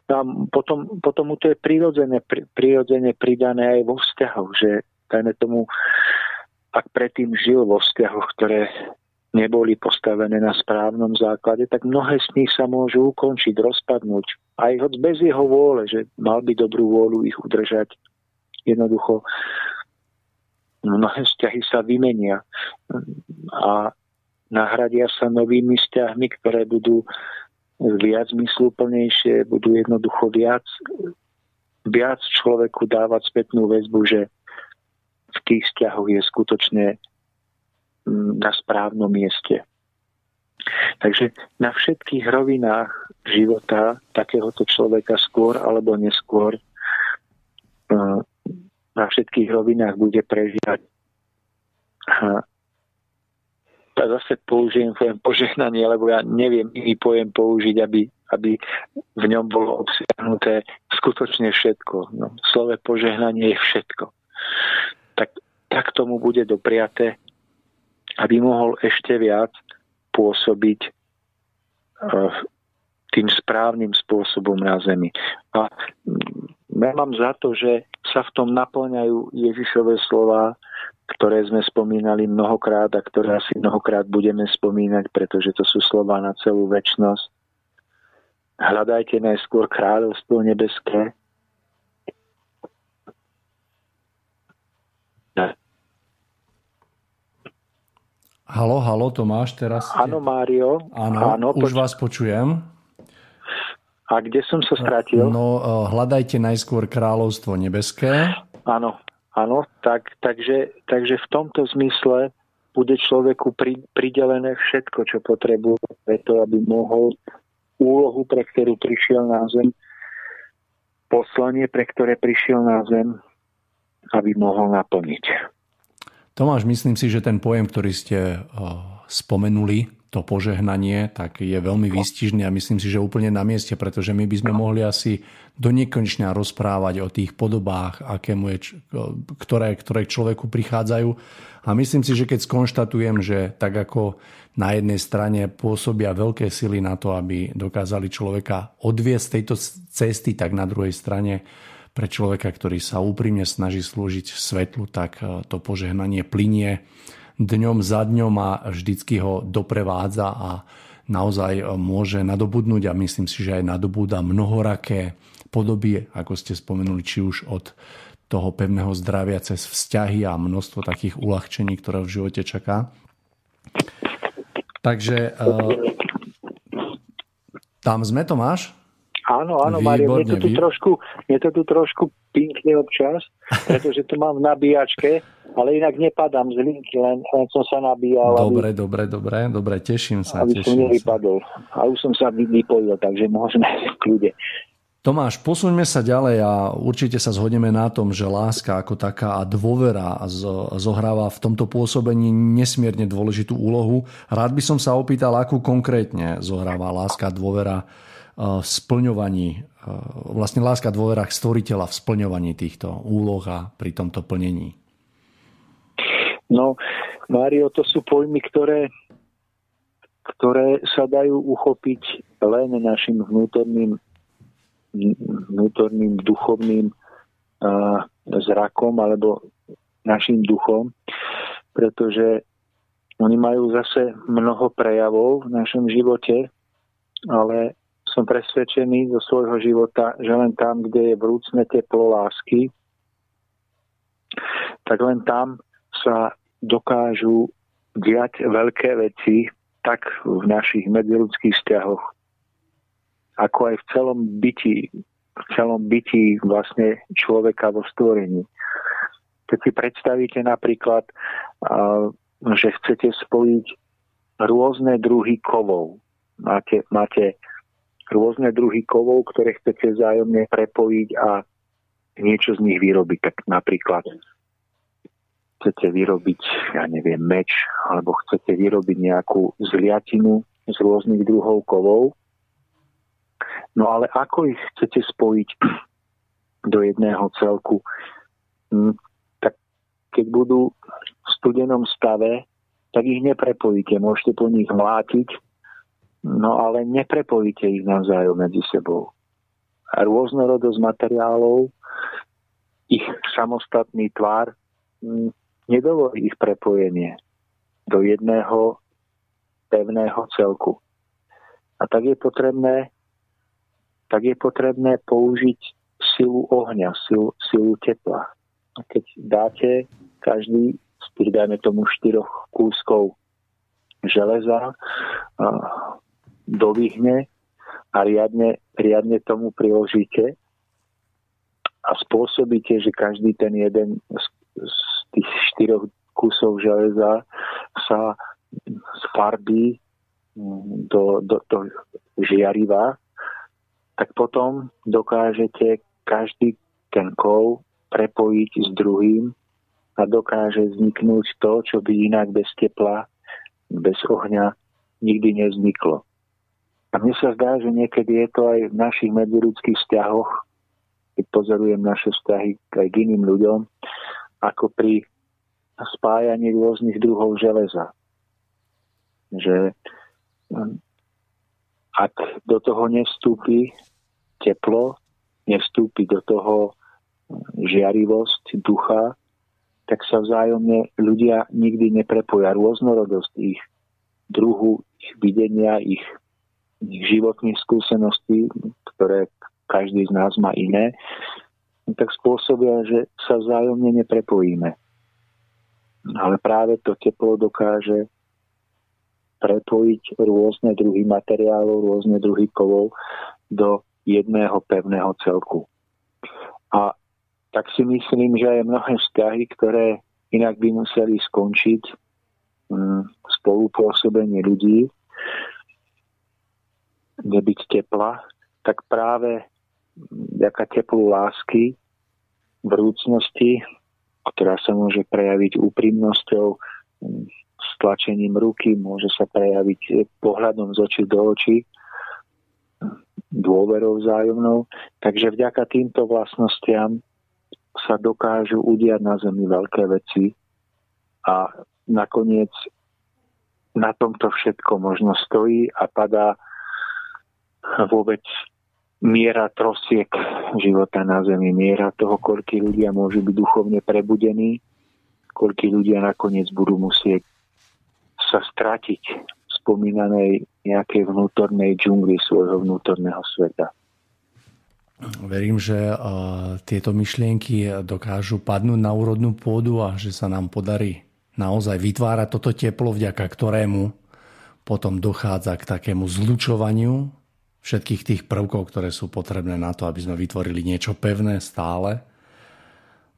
A potom, potom mu to je prirodzené, prirodzene pridané aj vo vzťahoch, že dajme tomu, ak predtým žil vo vzťahoch, ktoré neboli postavené na správnom základe, tak mnohé z nich sa môžu ukončiť, rozpadnúť. Aj hoď bez jeho vôle, že mal by dobrú vôľu ich udržať. Jednoducho mnohé vzťahy sa vymenia a nahradia sa novými vzťahmi, ktoré budú viac zmysluplnejšie, budú jednoducho viac, viac človeku dávať spätnú väzbu, že v tých vzťahoch je skutočne na správnom mieste. Takže na všetkých rovinách života takéhoto človeka skôr alebo neskôr eh, na všetkých rovinách bude prežívať a zase použijem pojem požehnanie, lebo ja neviem iný pojem použiť, aby, aby v ňom bolo obsiahnuté skutočne všetko. No, slove požehnanie je všetko. Tak, tak tomu bude dopriaté aby mohol ešte viac pôsobiť eh, tým správnym spôsobom na zemi. A mm, ja mám za to, že sa v tom naplňajú Ježišové slova, ktoré sme spomínali mnohokrát a ktoré asi mnohokrát budeme spomínať, pretože to sú slova na celú väčnosť. Hľadajte najskôr kráľovstvo nebeské Halo, halo, Tomáš, teraz... Áno, Mário. Áno, áno už poč- vás počujem. A kde som sa stratil? No, e, hľadajte najskôr kráľovstvo nebeské. Áno, áno, tak, takže, takže v tomto zmysle bude človeku pri, pridelené všetko, čo potrebuje preto, aby mohol úlohu, pre ktorú prišiel na zem, poslanie, pre ktoré prišiel na zem, aby mohol naplniť. Tomáš, myslím si, že ten pojem, ktorý ste eh, spomenuli, to požehnanie, tak je veľmi výstižný a myslím si, že úplne na mieste, pretože my by sme mohli asi do nekonečna rozprávať o tých podobách, aké mu je, ktoré, ktoré k človeku prichádzajú. A myslím si, že keď skonštatujem, že tak ako na jednej strane pôsobia veľké sily na to, aby dokázali človeka odviesť z tejto cesty, tak na druhej strane pre človeka, ktorý sa úprimne snaží slúžiť svetlu, tak e, to požehnanie plinie dňom za dňom a vždycky ho doprevádza a naozaj e, môže nadobudnúť a myslím si, že aj nadobúda mnohoraké podoby, ako ste spomenuli, či už od toho pevného zdravia cez vzťahy a množstvo takých uľahčení, ktoré v živote čaká. Takže e, tam sme, Tomáš? Áno, áno, Mario, mne to tu trošku, mne to tu trošku pinkne občas, (laughs) pretože to mám v nabíjačke, ale inak nepadám z linky, len, len som sa nabíjal. Dobre, aby, dobre, dobre, dobre, teším sa. Aby teším som nevypadol. Sa. A už som sa vypojil, takže môžeme (laughs) v kľude. Tomáš, posuňme sa ďalej a určite sa zhodneme na tom, že láska ako taká a dôvera zohráva v tomto pôsobení nesmierne dôležitú úlohu. Rád by som sa opýtal, akú konkrétne zohráva láska a dôvera splňovaní, vlastne láska dôverách stvoriteľa v splňovaní týchto úloh a pri tomto plnení? No, Mário, to sú pojmy, ktoré, ktoré sa dajú uchopiť len našim vnútorným, vnútorným duchovným uh, zrakom alebo našim duchom, pretože oni majú zase mnoho prejavov v našom živote, ale som presvedčený zo svojho života, že len tam, kde je vrúcne teplo lásky, tak len tam sa dokážu diať veľké veci tak v našich medziludských vzťahoch, ako aj v celom byti, v celom byti vlastne človeka vo stvorení. Keď si predstavíte napríklad, že chcete spojiť rôzne druhy kovov. Máte, máte rôzne druhy kovov, ktoré chcete vzájomne prepojiť a niečo z nich vyrobiť. Tak napríklad chcete vyrobiť, ja neviem, meč, alebo chcete vyrobiť nejakú zliatinu z rôznych druhov kovov. No ale ako ich chcete spojiť (clears throat) do jedného celku? Hm, tak keď budú v studenom stave, tak ich neprepojíte. Môžete po nich mlátiť, no ale neprepojíte ich navzájom medzi sebou. A rôznorodosť materiálov, ich samostatný tvar hm, nedovolí ich prepojenie do jedného pevného celku. A tak je potrebné, tak je potrebné použiť silu ohňa, silu, silu tepla. A keď dáte každý z tých, dajme tomu, štyroch kúskov železa do vyhne a riadne, riadne tomu priložíte a spôsobíte, že každý ten jeden z, z tých štyroch kusov železa sa sfarbí mm, do, do, do žiariva, tak potom dokážete každý ten kov prepojiť s druhým a dokáže vzniknúť to, čo by inak bez tepla, bez ohňa nikdy nevzniklo. A mne sa zdá, že niekedy je to aj v našich medziludských vzťahoch, keď pozorujem naše vzťahy aj k iným ľuďom, ako pri spájaní rôznych druhov železa. Že hm, ak do toho nevstúpi teplo, nevstúpi do toho hm, žiarivosť ducha, tak sa vzájomne ľudia nikdy neprepoja. Rôznorodosť ich druhu, ich videnia, ich, ich životných skúseností, ktoré každý z nás má iné, tak spôsobia, že sa vzájomne neprepojíme. Ale práve to teplo dokáže prepojiť rôzne druhy materiálov, rôzne druhy kovov do jedného pevného celku. A tak si myslím, že aj mnohé vzťahy, ktoré inak by museli skončiť mm, spolupôsobenie ľudí, nebyť tepla, tak práve vďaka teplu lásky, vrúcnosti, ktorá sa môže prejaviť úprimnosťou, stlačením ruky, môže sa prejaviť pohľadom z očí do očí, dôverou vzájomnou. Takže vďaka týmto vlastnostiam sa dokážu udiať na Zemi veľké veci a nakoniec na tomto všetko možno stojí a padá vôbec miera trosiek života na Zemi, miera toho, koľký ľudia môžu byť duchovne prebudení, koľký ľudia nakoniec budú musieť sa stratiť v spomínanej nejakej vnútornej džungli svojho vnútorného sveta. Verím, že tieto myšlienky dokážu padnúť na úrodnú pôdu a že sa nám podarí naozaj vytvárať toto teplo, vďaka ktorému potom dochádza k takému zlučovaniu všetkých tých prvkov, ktoré sú potrebné na to, aby sme vytvorili niečo pevné stále.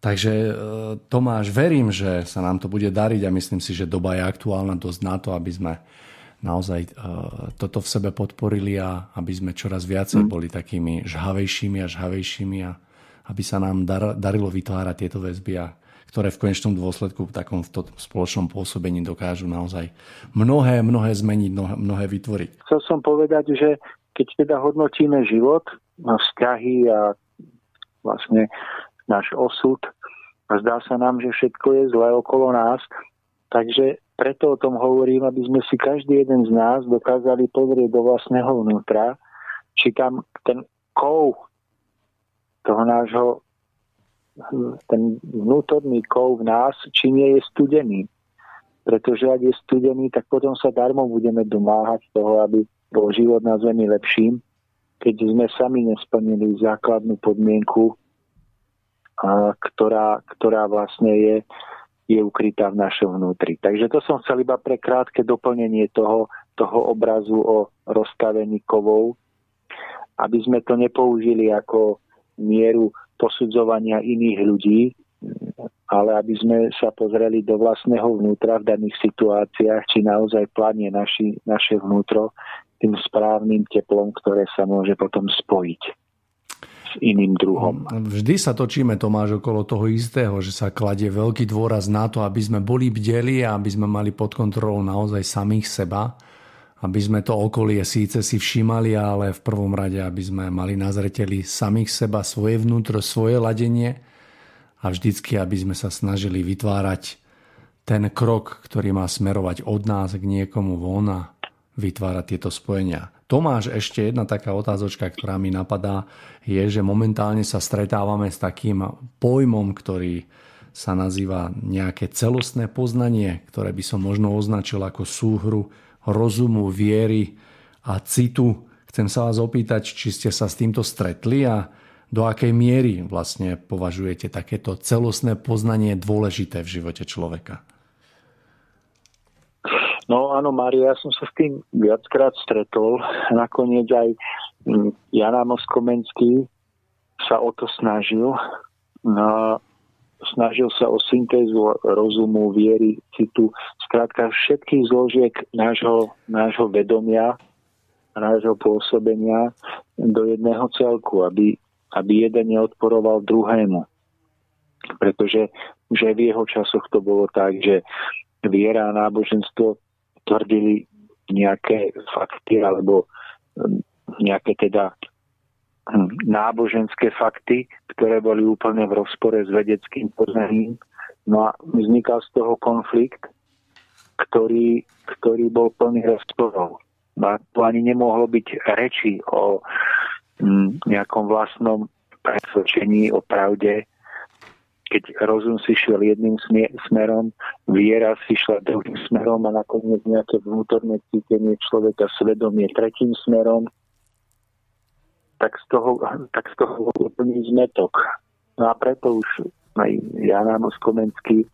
Takže e, Tomáš, verím, že sa nám to bude dariť a myslím si, že doba je aktuálna dosť na to, aby sme naozaj e, toto v sebe podporili a aby sme čoraz viacej mm. boli takými žhavejšími a žhavejšími a aby sa nám dar, darilo vytvárať tieto väzby a ktoré v konečnom dôsledku v takom v spoločnom pôsobení dokážu naozaj mnohé, mnohé zmeniť, mnohé, mnohé vytvoriť. Chcel som povedať, že keď teda hodnotíme život, vzťahy a vlastne náš osud, a zdá sa nám, že všetko je zlé okolo nás, takže preto o tom hovorím, aby sme si každý jeden z nás dokázali pozrieť do vlastného vnútra, či tam ten kov toho nášho, ten vnútorný kov v nás, či nie je studený. Pretože ak je studený, tak potom sa darmo budeme domáhať toho, aby bol život na Zemi lepším, keď sme sami nesplnili základnú podmienku, ktorá, ktorá vlastne je je ukrytá v našom vnútri. Takže to som chcel iba pre krátke doplnenie toho, toho obrazu o rozstavení kovov, aby sme to nepoužili ako mieru posudzovania iných ľudí, ale aby sme sa pozreli do vlastného vnútra v daných situáciách, či naozaj planie naši, naše vnútro tým správnym teplom, ktoré sa môže potom spojiť s iným druhom. Vždy sa točíme, Tomáš, okolo toho istého, že sa kladie veľký dôraz na to, aby sme boli bdeli a aby sme mali pod kontrolou naozaj samých seba, aby sme to okolie síce si všímali, ale v prvom rade, aby sme mali na zreteli samých seba, svoje vnútro, svoje ladenie a vždycky, aby sme sa snažili vytvárať ten krok, ktorý má smerovať od nás k niekomu von a vytvárať tieto spojenia. Tomáš, ešte jedna taká otázočka, ktorá mi napadá, je, že momentálne sa stretávame s takým pojmom, ktorý sa nazýva nejaké celostné poznanie, ktoré by som možno označil ako súhru rozumu, viery a citu. Chcem sa vás opýtať, či ste sa s týmto stretli a do akej miery vlastne považujete takéto celostné poznanie dôležité v živote človeka? No áno, Mária, ja som sa s tým viackrát stretol. Nakoniec aj mm, Jana Moskomenský sa o to snažil. No, snažil sa o syntézu rozumu, viery, citu, skrátka všetkých zložiek nášho, nášho vedomia nášho pôsobenia do jedného celku, aby, aby jeden neodporoval druhému. Pretože aj v jeho časoch to bolo tak, že viera a náboženstvo tvrdili nejaké fakty alebo hm, nejaké teda hm, náboženské fakty, ktoré boli úplne v rozpore s vedeckým poznaním. No a vznikal z toho konflikt, ktorý, ktorý bol plný rozporov. No a tu ani nemohlo byť reči o hm, nejakom vlastnom presvedčení, o pravde, keď rozum si šiel jedným smerom, viera si šla druhým smerom a nakoniec nejaké vnútorné cítenie človeka, svedomie tretím smerom, tak z toho, tak z toho bol úplný zmetok. No a preto už aj Jana Moskomenský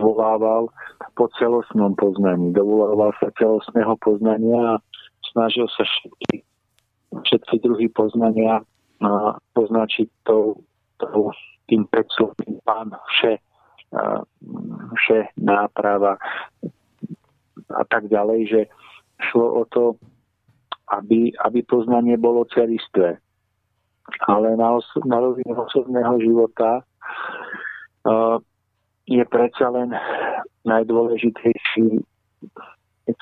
volával po celostnom poznaní. Dovolával sa celostného poznania a snažil sa všetky, všetky druhy poznania poznačiť tou, tou tým predslovným pán vše, vše náprava a tak ďalej, že šlo o to, aby, aby poznanie bolo celistvé. Ale na, os- na rovine osobného života uh, je predsa len najdôležitejší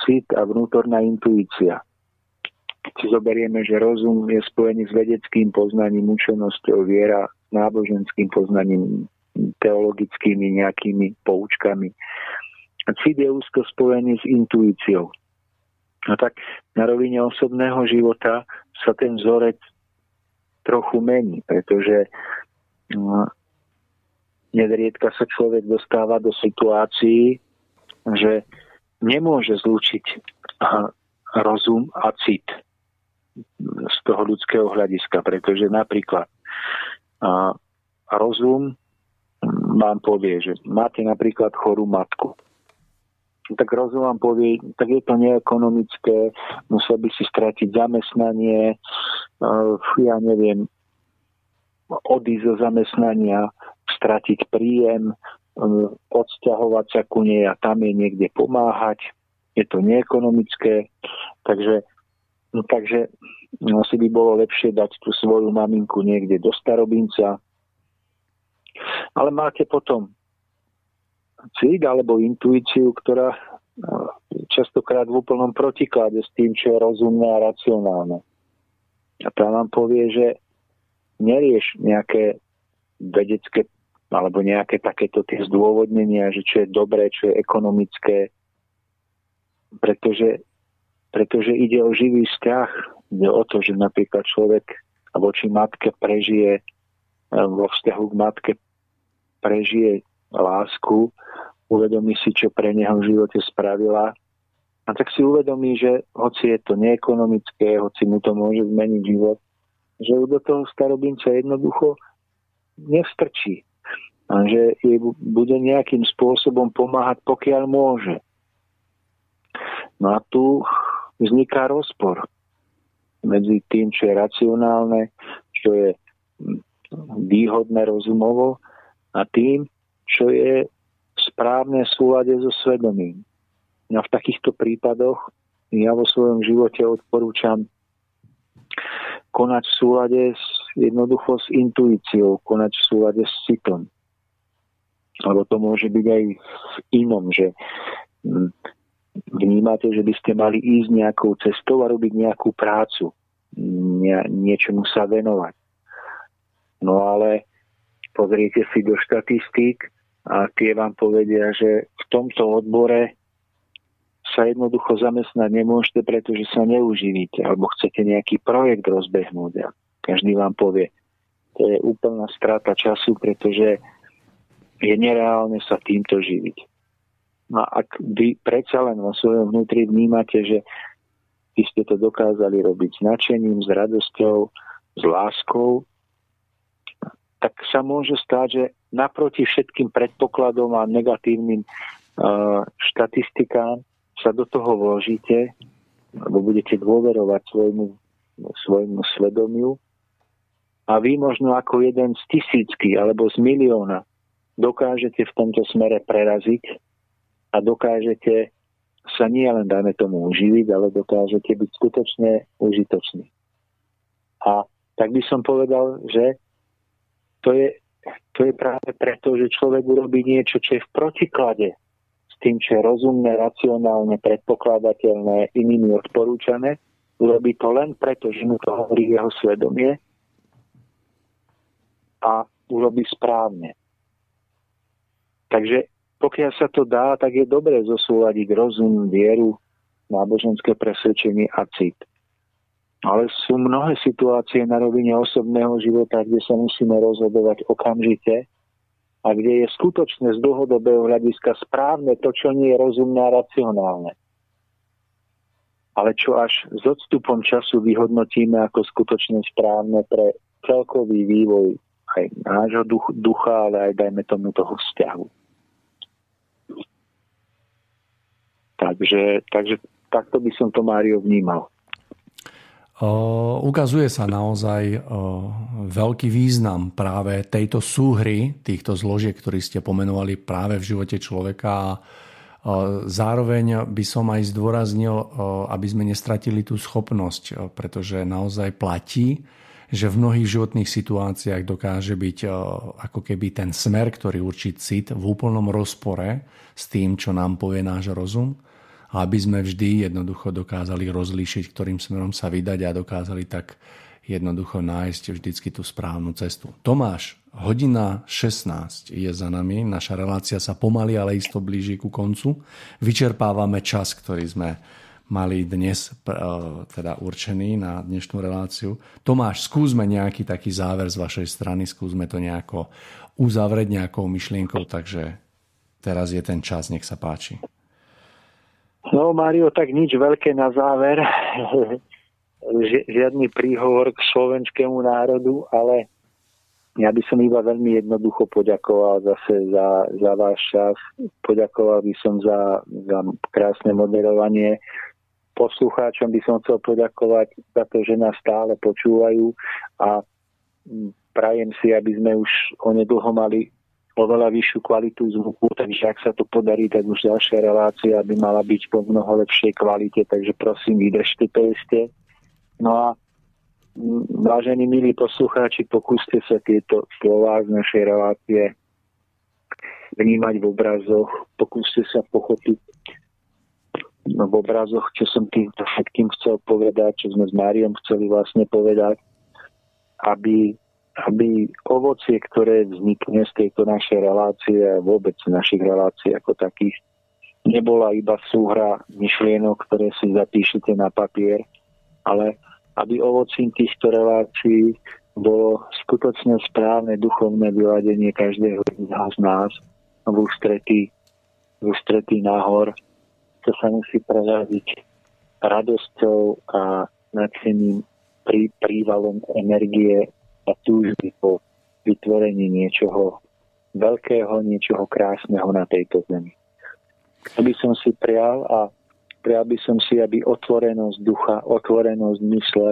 cit a vnútorná intuícia. Keď si zoberieme, že rozum je spojený s vedeckým poznaním, účenosťou, viera náboženským poznaním, teologickými nejakými poučkami. Cit je úzko spojený s intuíciou. No tak na rovine osobného života sa ten vzorec trochu mení, pretože no, nedriedka sa človek dostáva do situácií, že nemôže zlúčiť rozum a cit z toho ľudského hľadiska, pretože napríklad a rozum vám povie, že máte napríklad chorú matku. Tak rozum vám povie, tak je to neekonomické, musel by si stratiť zamestnanie, ja neviem, odísť zo zamestnania, stratiť príjem, odsťahovať sa ku nej a tam je niekde pomáhať. Je to neekonomické, takže, no, takže asi by bolo lepšie dať tú svoju maminku niekde do starobinca. Ale máte potom cít alebo intuíciu, ktorá častokrát v úplnom protiklade s tým, čo je rozumné a racionálne. A tam vám povie, že nerieš nejaké vedecké alebo nejaké takéto tie zdôvodnenia, že čo je dobré, čo je ekonomické, pretože, pretože ide o živý vzťah. Ide o to, že napríklad človek voči matke prežije, e, vo vzťahu k matke prežije lásku, uvedomí si, čo pre neho v živote spravila a tak si uvedomí, že hoci je to neekonomické, hoci mu to môže zmeniť život, že do toho starobinca jednoducho nevstrčí. A že jej bude nejakým spôsobom pomáhať, pokiaľ môže. No a tu vzniká rozpor medzi tým, čo je racionálne, čo je výhodné rozumovo a tým, čo je správne v súlade so svedomím. A v takýchto prípadoch ja vo svojom živote odporúčam konať v súlade s, jednoducho s intuíciou, konať v súlade s citom. Lebo to môže byť aj v inom, že hm, vnímate, že by ste mali ísť nejakou cestou a robiť nejakú prácu, nie, niečomu sa venovať. No ale pozriete si do štatistík a tie vám povedia, že v tomto odbore sa jednoducho zamestnať nemôžete, pretože sa neuživíte alebo chcete nejaký projekt rozbehnúť a každý vám povie, to je úplná strata času, pretože je nereálne sa týmto živiť. No a ak vy predsa len vo svojom vnútri vnímate, že vy ste to dokázali robiť s nadšením, s radosťou, s láskou, tak sa môže stať, že naproti všetkým predpokladom a negatívnym uh, štatistikám sa do toho vložíte, alebo budete dôverovať svojmu, svojmu svedomiu. A vy možno ako jeden z tisícky alebo z milióna dokážete v tomto smere preraziť a dokážete sa nie len, dajme tomu, uživiť, ale dokážete byť skutočne užitoční. A tak by som povedal, že to je, to je práve preto, že človek urobí niečo, čo je v protiklade tým, čo je rozumné, racionálne, predpokladateľné, inými odporúčané, urobí to len preto, že mu to hovorí jeho svedomie a urobí správne. Takže pokiaľ sa to dá, tak je dobré zosúľadiť rozum, vieru, náboženské presvedčenie a cit. Ale sú mnohé situácie na rovine osobného života, kde sa musíme rozhodovať okamžite a kde je skutočne z dlhodobého hľadiska správne to, čo nie je rozumné a racionálne. Ale čo až s odstupom času vyhodnotíme ako skutočne správne pre celkový vývoj aj nášho ducha, ale aj dajme tomu toho vzťahu. Takže, takže takto by som to Mário vnímal. Ukazuje sa naozaj veľký význam práve tejto súhry, týchto zložiek, ktorí ste pomenovali práve v živote človeka. Zároveň by som aj zdôraznil, aby sme nestratili tú schopnosť, pretože naozaj platí, že v mnohých životných situáciách dokáže byť ako keby ten smer, ktorý určí cit v úplnom rozpore s tým, čo nám povie náš rozum aby sme vždy jednoducho dokázali rozlíšiť, ktorým smerom sa vydať a dokázali tak jednoducho nájsť vždycky tú správnu cestu. Tomáš, hodina 16 je za nami, naša relácia sa pomaly, ale isto blíži ku koncu. Vyčerpávame čas, ktorý sme mali dnes e, teda určený na dnešnú reláciu. Tomáš, skúsme nejaký taký záver z vašej strany, skúsme to nejako uzavrieť nejakou myšlienkou, takže teraz je ten čas, nech sa páči. No, Mário, tak nič veľké na záver. (laughs) Žiadny príhovor k slovenskému národu, ale ja by som iba veľmi jednoducho poďakoval zase za, za váš čas. Poďakoval by som za, za krásne moderovanie. Poslucháčom by som chcel poďakovať za to, že nás stále počúvajú a prajem si, aby sme už onedlho mali oveľa vyššiu kvalitu zvuku, takže ak sa to podarí, tak už ďalšia relácia by mala byť po mnoho lepšej kvalite, takže prosím, vydržte to ešte. No a vážení milí poslucháči, pokúste sa tieto slova z našej relácie vnímať v obrazoch, pokúste sa pochopiť v obrazoch, čo som týmto všetkým chcel povedať, čo sme s Máriom chceli vlastne povedať, aby, aby ovocie, ktoré vznikne z tejto našej relácie a vôbec našich relácií ako takých, nebola iba súhra myšlienok, ktoré si zapíšete na papier, ale aby ovocím týchto relácií bolo skutočne správne duchovné vyladenie každého z nás v ústretí, v ústretí nahor, čo sa musí prejaviť radosťou a nadšeným prí, prívalom energie a túžby po vytvorení niečoho veľkého, niečoho krásneho na tejto zemi. To by som si prial a prial by som si, aby otvorenosť ducha, otvorenosť mysle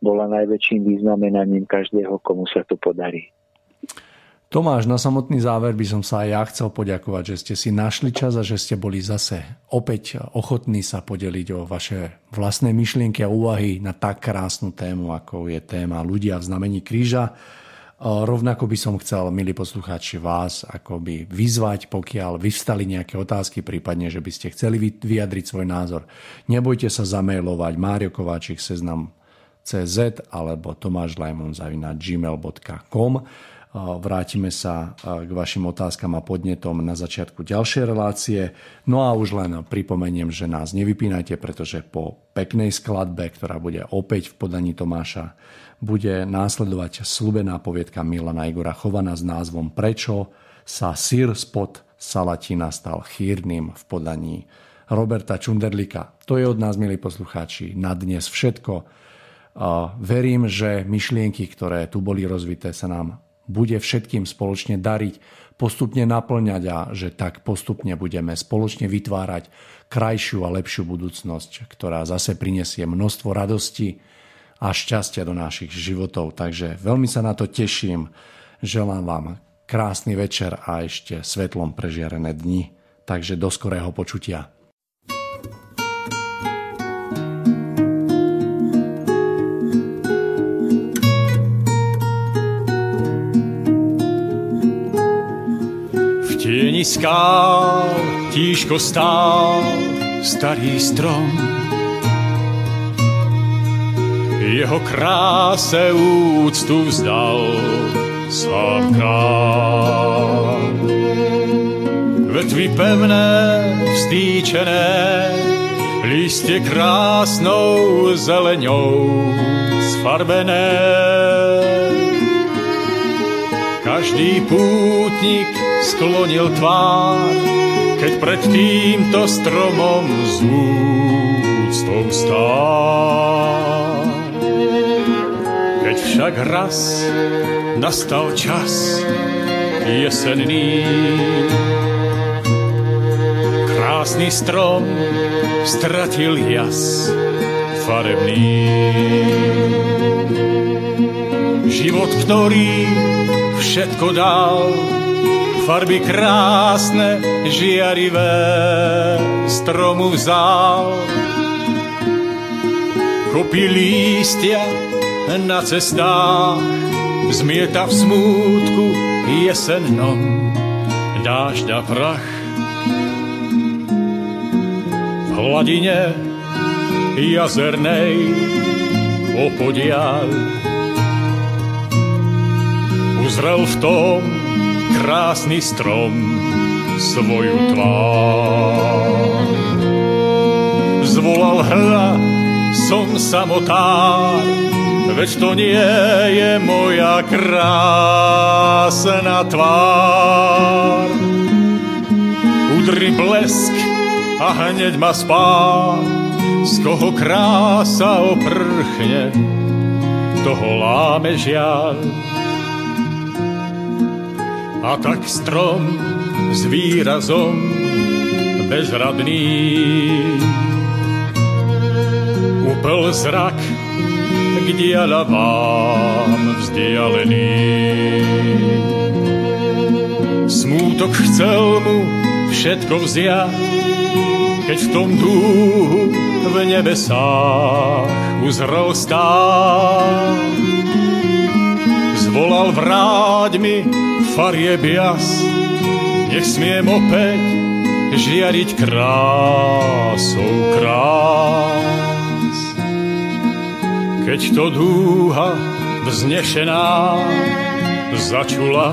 bola najväčším významenaním každého, komu sa to podarí. Tomáš, na samotný záver by som sa aj ja chcel poďakovať, že ste si našli čas a že ste boli zase opäť ochotní sa podeliť o vaše vlastné myšlienky a úvahy na tak krásnu tému, ako je téma ľudia v znamení kríža. Rovnako by som chcel, milí poslucháči, vás akoby vyzvať, pokiaľ vyvstali nejaké otázky, prípadne, že by ste chceli vyjadriť svoj názor. Nebojte sa zamailovať Mário Kováčik seznam CZ alebo tomášlajmon.gmail.com Vrátime sa k vašim otázkam a podnetom na začiatku ďalšej relácie. No a už len pripomeniem, že nás nevypínajte, pretože po peknej skladbe, ktorá bude opäť v podaní Tomáša, bude následovať slubená poviedka Milana Igora Chovana s názvom Prečo sa sír spod Salatina stal chýrnym v podaní Roberta Čunderlika. To je od nás, milí poslucháči, na dnes všetko. Verím, že myšlienky, ktoré tu boli rozvité, sa nám bude všetkým spoločne dariť, postupne naplňať a že tak postupne budeme spoločne vytvárať krajšiu a lepšiu budúcnosť, ktorá zase prinesie množstvo radosti, a šťastia do našich životov. Takže veľmi sa na to teším. Želám vám krásny večer a ešte svetlom prežiarené dni. Takže do skorého počutia. V tieni skál tížko stál starý strom jeho kráse úctu vzdal sám král. Vetvy pevné, vstýčené, listě krásnou zeleňou sfarbené. Každý pútnik sklonil tvár, keď pred týmto stromom z úctou stál. Keď však raz nastal čas jesenný, krásny strom stratil jas farebný. Život, ktorý všetko dal, farby krásne, žiarivé, stromu vzal. Kopí lístia na cestách, zmieta v smútku jesennom dážďa prach. V hladine jazernej opodiaľ uzrel v tom krásny strom svoju tvár. Zvolal hľa, som samotár, Veď to nie je moja krásna tvár. Udri blesk a hneď ma spá, z koho krása oprchne, toho láme žiaľ. A tak strom s výrazom bezradný upel zrak k dialavám vzdialený. Smútok chcel mu všetko vziať, keď v tom dúhu v nebesách uzrel stáť. Zvolal vráť mi farie bias, nech smiem opäť žiariť krásou krás. Keď to dúha vznešená začula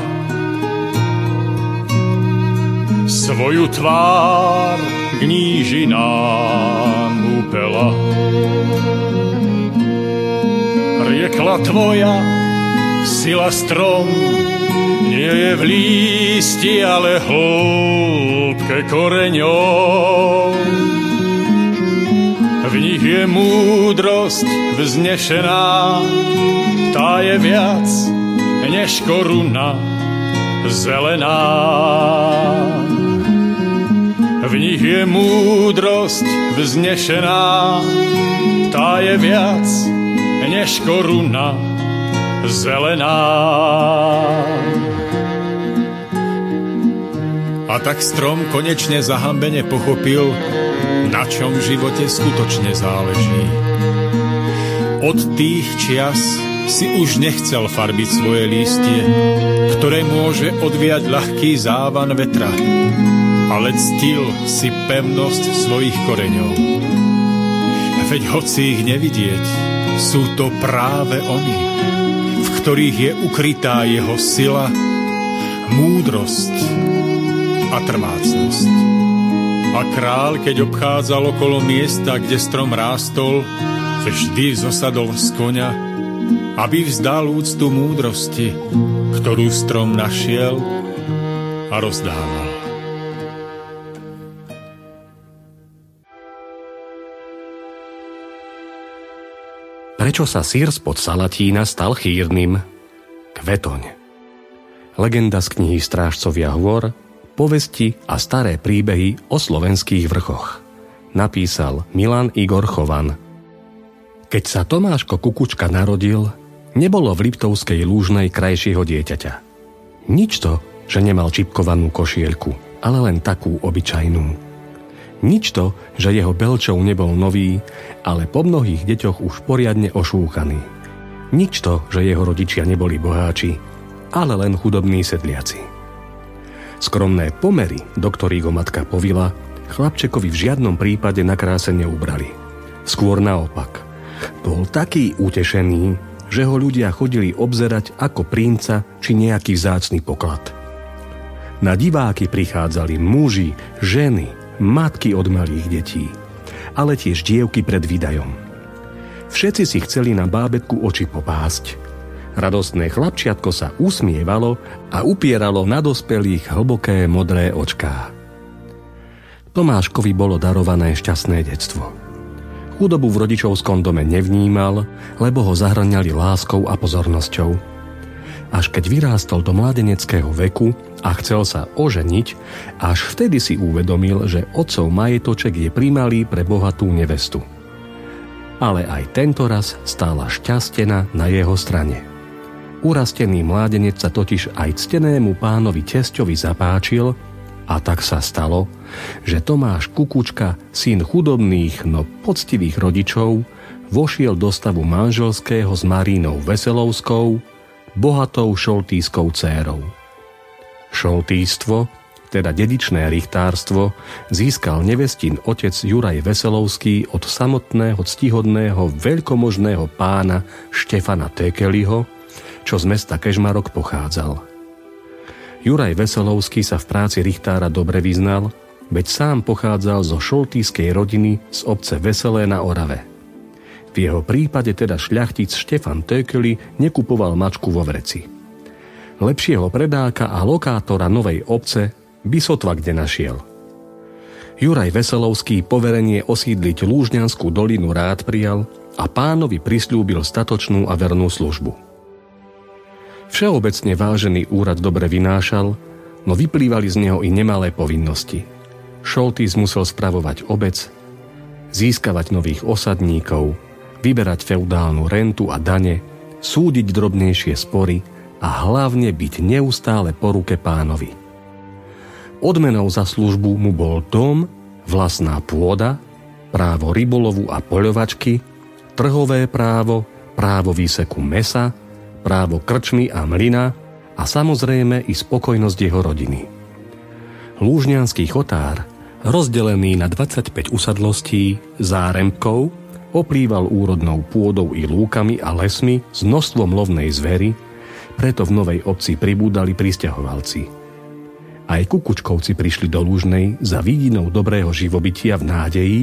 svoju tvár k nížinám upela. Riekla tvoja sila strom nie je v lísti, ale hĺbke koreňov. V nich je múdrosť vznešená, tá je viac než koruna zelená. V nich je múdrosť vznešená, tá je viac než koruna zelená. A tak strom konečne zahambene pochopil, na čom v živote skutočne záleží. Od tých čias si už nechcel farbiť svoje lístie, ktoré môže odviať ľahký závan vetra, ale ctil si pevnosť svojich koreňov. Veď hoci ich nevidieť, sú to práve oni, v ktorých je ukrytá jeho sila, múdrosť a trvácnosť. A král, keď obchádzal okolo miesta, kde strom rástol, vždy zosadol z konia, aby vzdal úctu múdrosti, ktorú strom našiel a rozdával. Prečo sa sír spod Salatína stal chýrnym? Kvetoň. Legenda z knihy Strážcovia hôr, povesti a staré príbehy o slovenských vrchoch. Napísal Milan Igor Chovan. Keď sa Tomáško Kukučka narodil, nebolo v Liptovskej lúžnej krajšieho dieťaťa. Nič to, že nemal čipkovanú košielku, ale len takú obyčajnú. Nič to, že jeho belčov nebol nový, ale po mnohých deťoch už poriadne ošúchaný. Nič to, že jeho rodičia neboli boháči, ale len chudobní sedliaci. Skromné pomery, do ktorých ho matka povila, chlapčekovi v žiadnom prípade na kráse neubrali. Skôr naopak. Bol taký utešený, že ho ľudia chodili obzerať ako princa či nejaký vzácný poklad. Na diváky prichádzali muži, ženy, matky od malých detí, ale tiež dievky pred výdajom. Všetci si chceli na bábetku oči popásť. Radostné chlapčiatko sa usmievalo a upieralo na dospelých hlboké modré očká. Tomáškovi bolo darované šťastné detstvo. Chudobu v rodičovskom dome nevnímal, lebo ho zahraniali láskou a pozornosťou – až keď vyrástol do mladeneckého veku a chcel sa oženiť, až vtedy si uvedomil, že otcov majetoček je primalý pre bohatú nevestu. Ale aj tento raz stála šťastená na jeho strane. Urastený mládenec sa totiž aj ctenému pánovi tesťovi zapáčil a tak sa stalo, že Tomáš Kukučka, syn chudobných, no poctivých rodičov, vošiel do stavu manželského s Marínou Veselovskou, bohatou šoltískou cérou. Šoltístvo, teda dedičné richtárstvo, získal nevestín otec Juraj Veselovský od samotného ctihodného veľkomožného pána Štefana Tekeliho, čo z mesta Kežmarok pochádzal. Juraj Veselovský sa v práci richtára dobre vyznal, veď sám pochádzal zo šoltískej rodiny z obce Veselé na Orave – v jeho prípade teda šľachtic Štefan Tökeli nekupoval mačku vo vreci. Lepšieho predáka a lokátora novej obce by sotva kde našiel. Juraj Veselovský poverenie osídliť Lúžňanskú dolinu rád prijal a pánovi prislúbil statočnú a vernú službu. Všeobecne vážený úrad dobre vynášal, no vyplývali z neho i nemalé povinnosti. Šoltís musel spravovať obec, získavať nových osadníkov, vyberať feudálnu rentu a dane, súdiť drobnejšie spory a hlavne byť neustále po ruke pánovi. Odmenou za službu mu bol dom, vlastná pôda, právo rybolovu a poľovačky, trhové právo, právo výseku mesa, právo krčmy a mlyna a samozrejme i spokojnosť jeho rodiny. Lúžňanský chotár rozdelený na 25 usadlostí, záremkov, oplýval úrodnou pôdou i lúkami a lesmi s množstvom lovnej zvery, preto v novej obci pribúdali pristahovalci. Aj kukučkovci prišli do Lúžnej za vidinou dobrého živobytia v nádeji,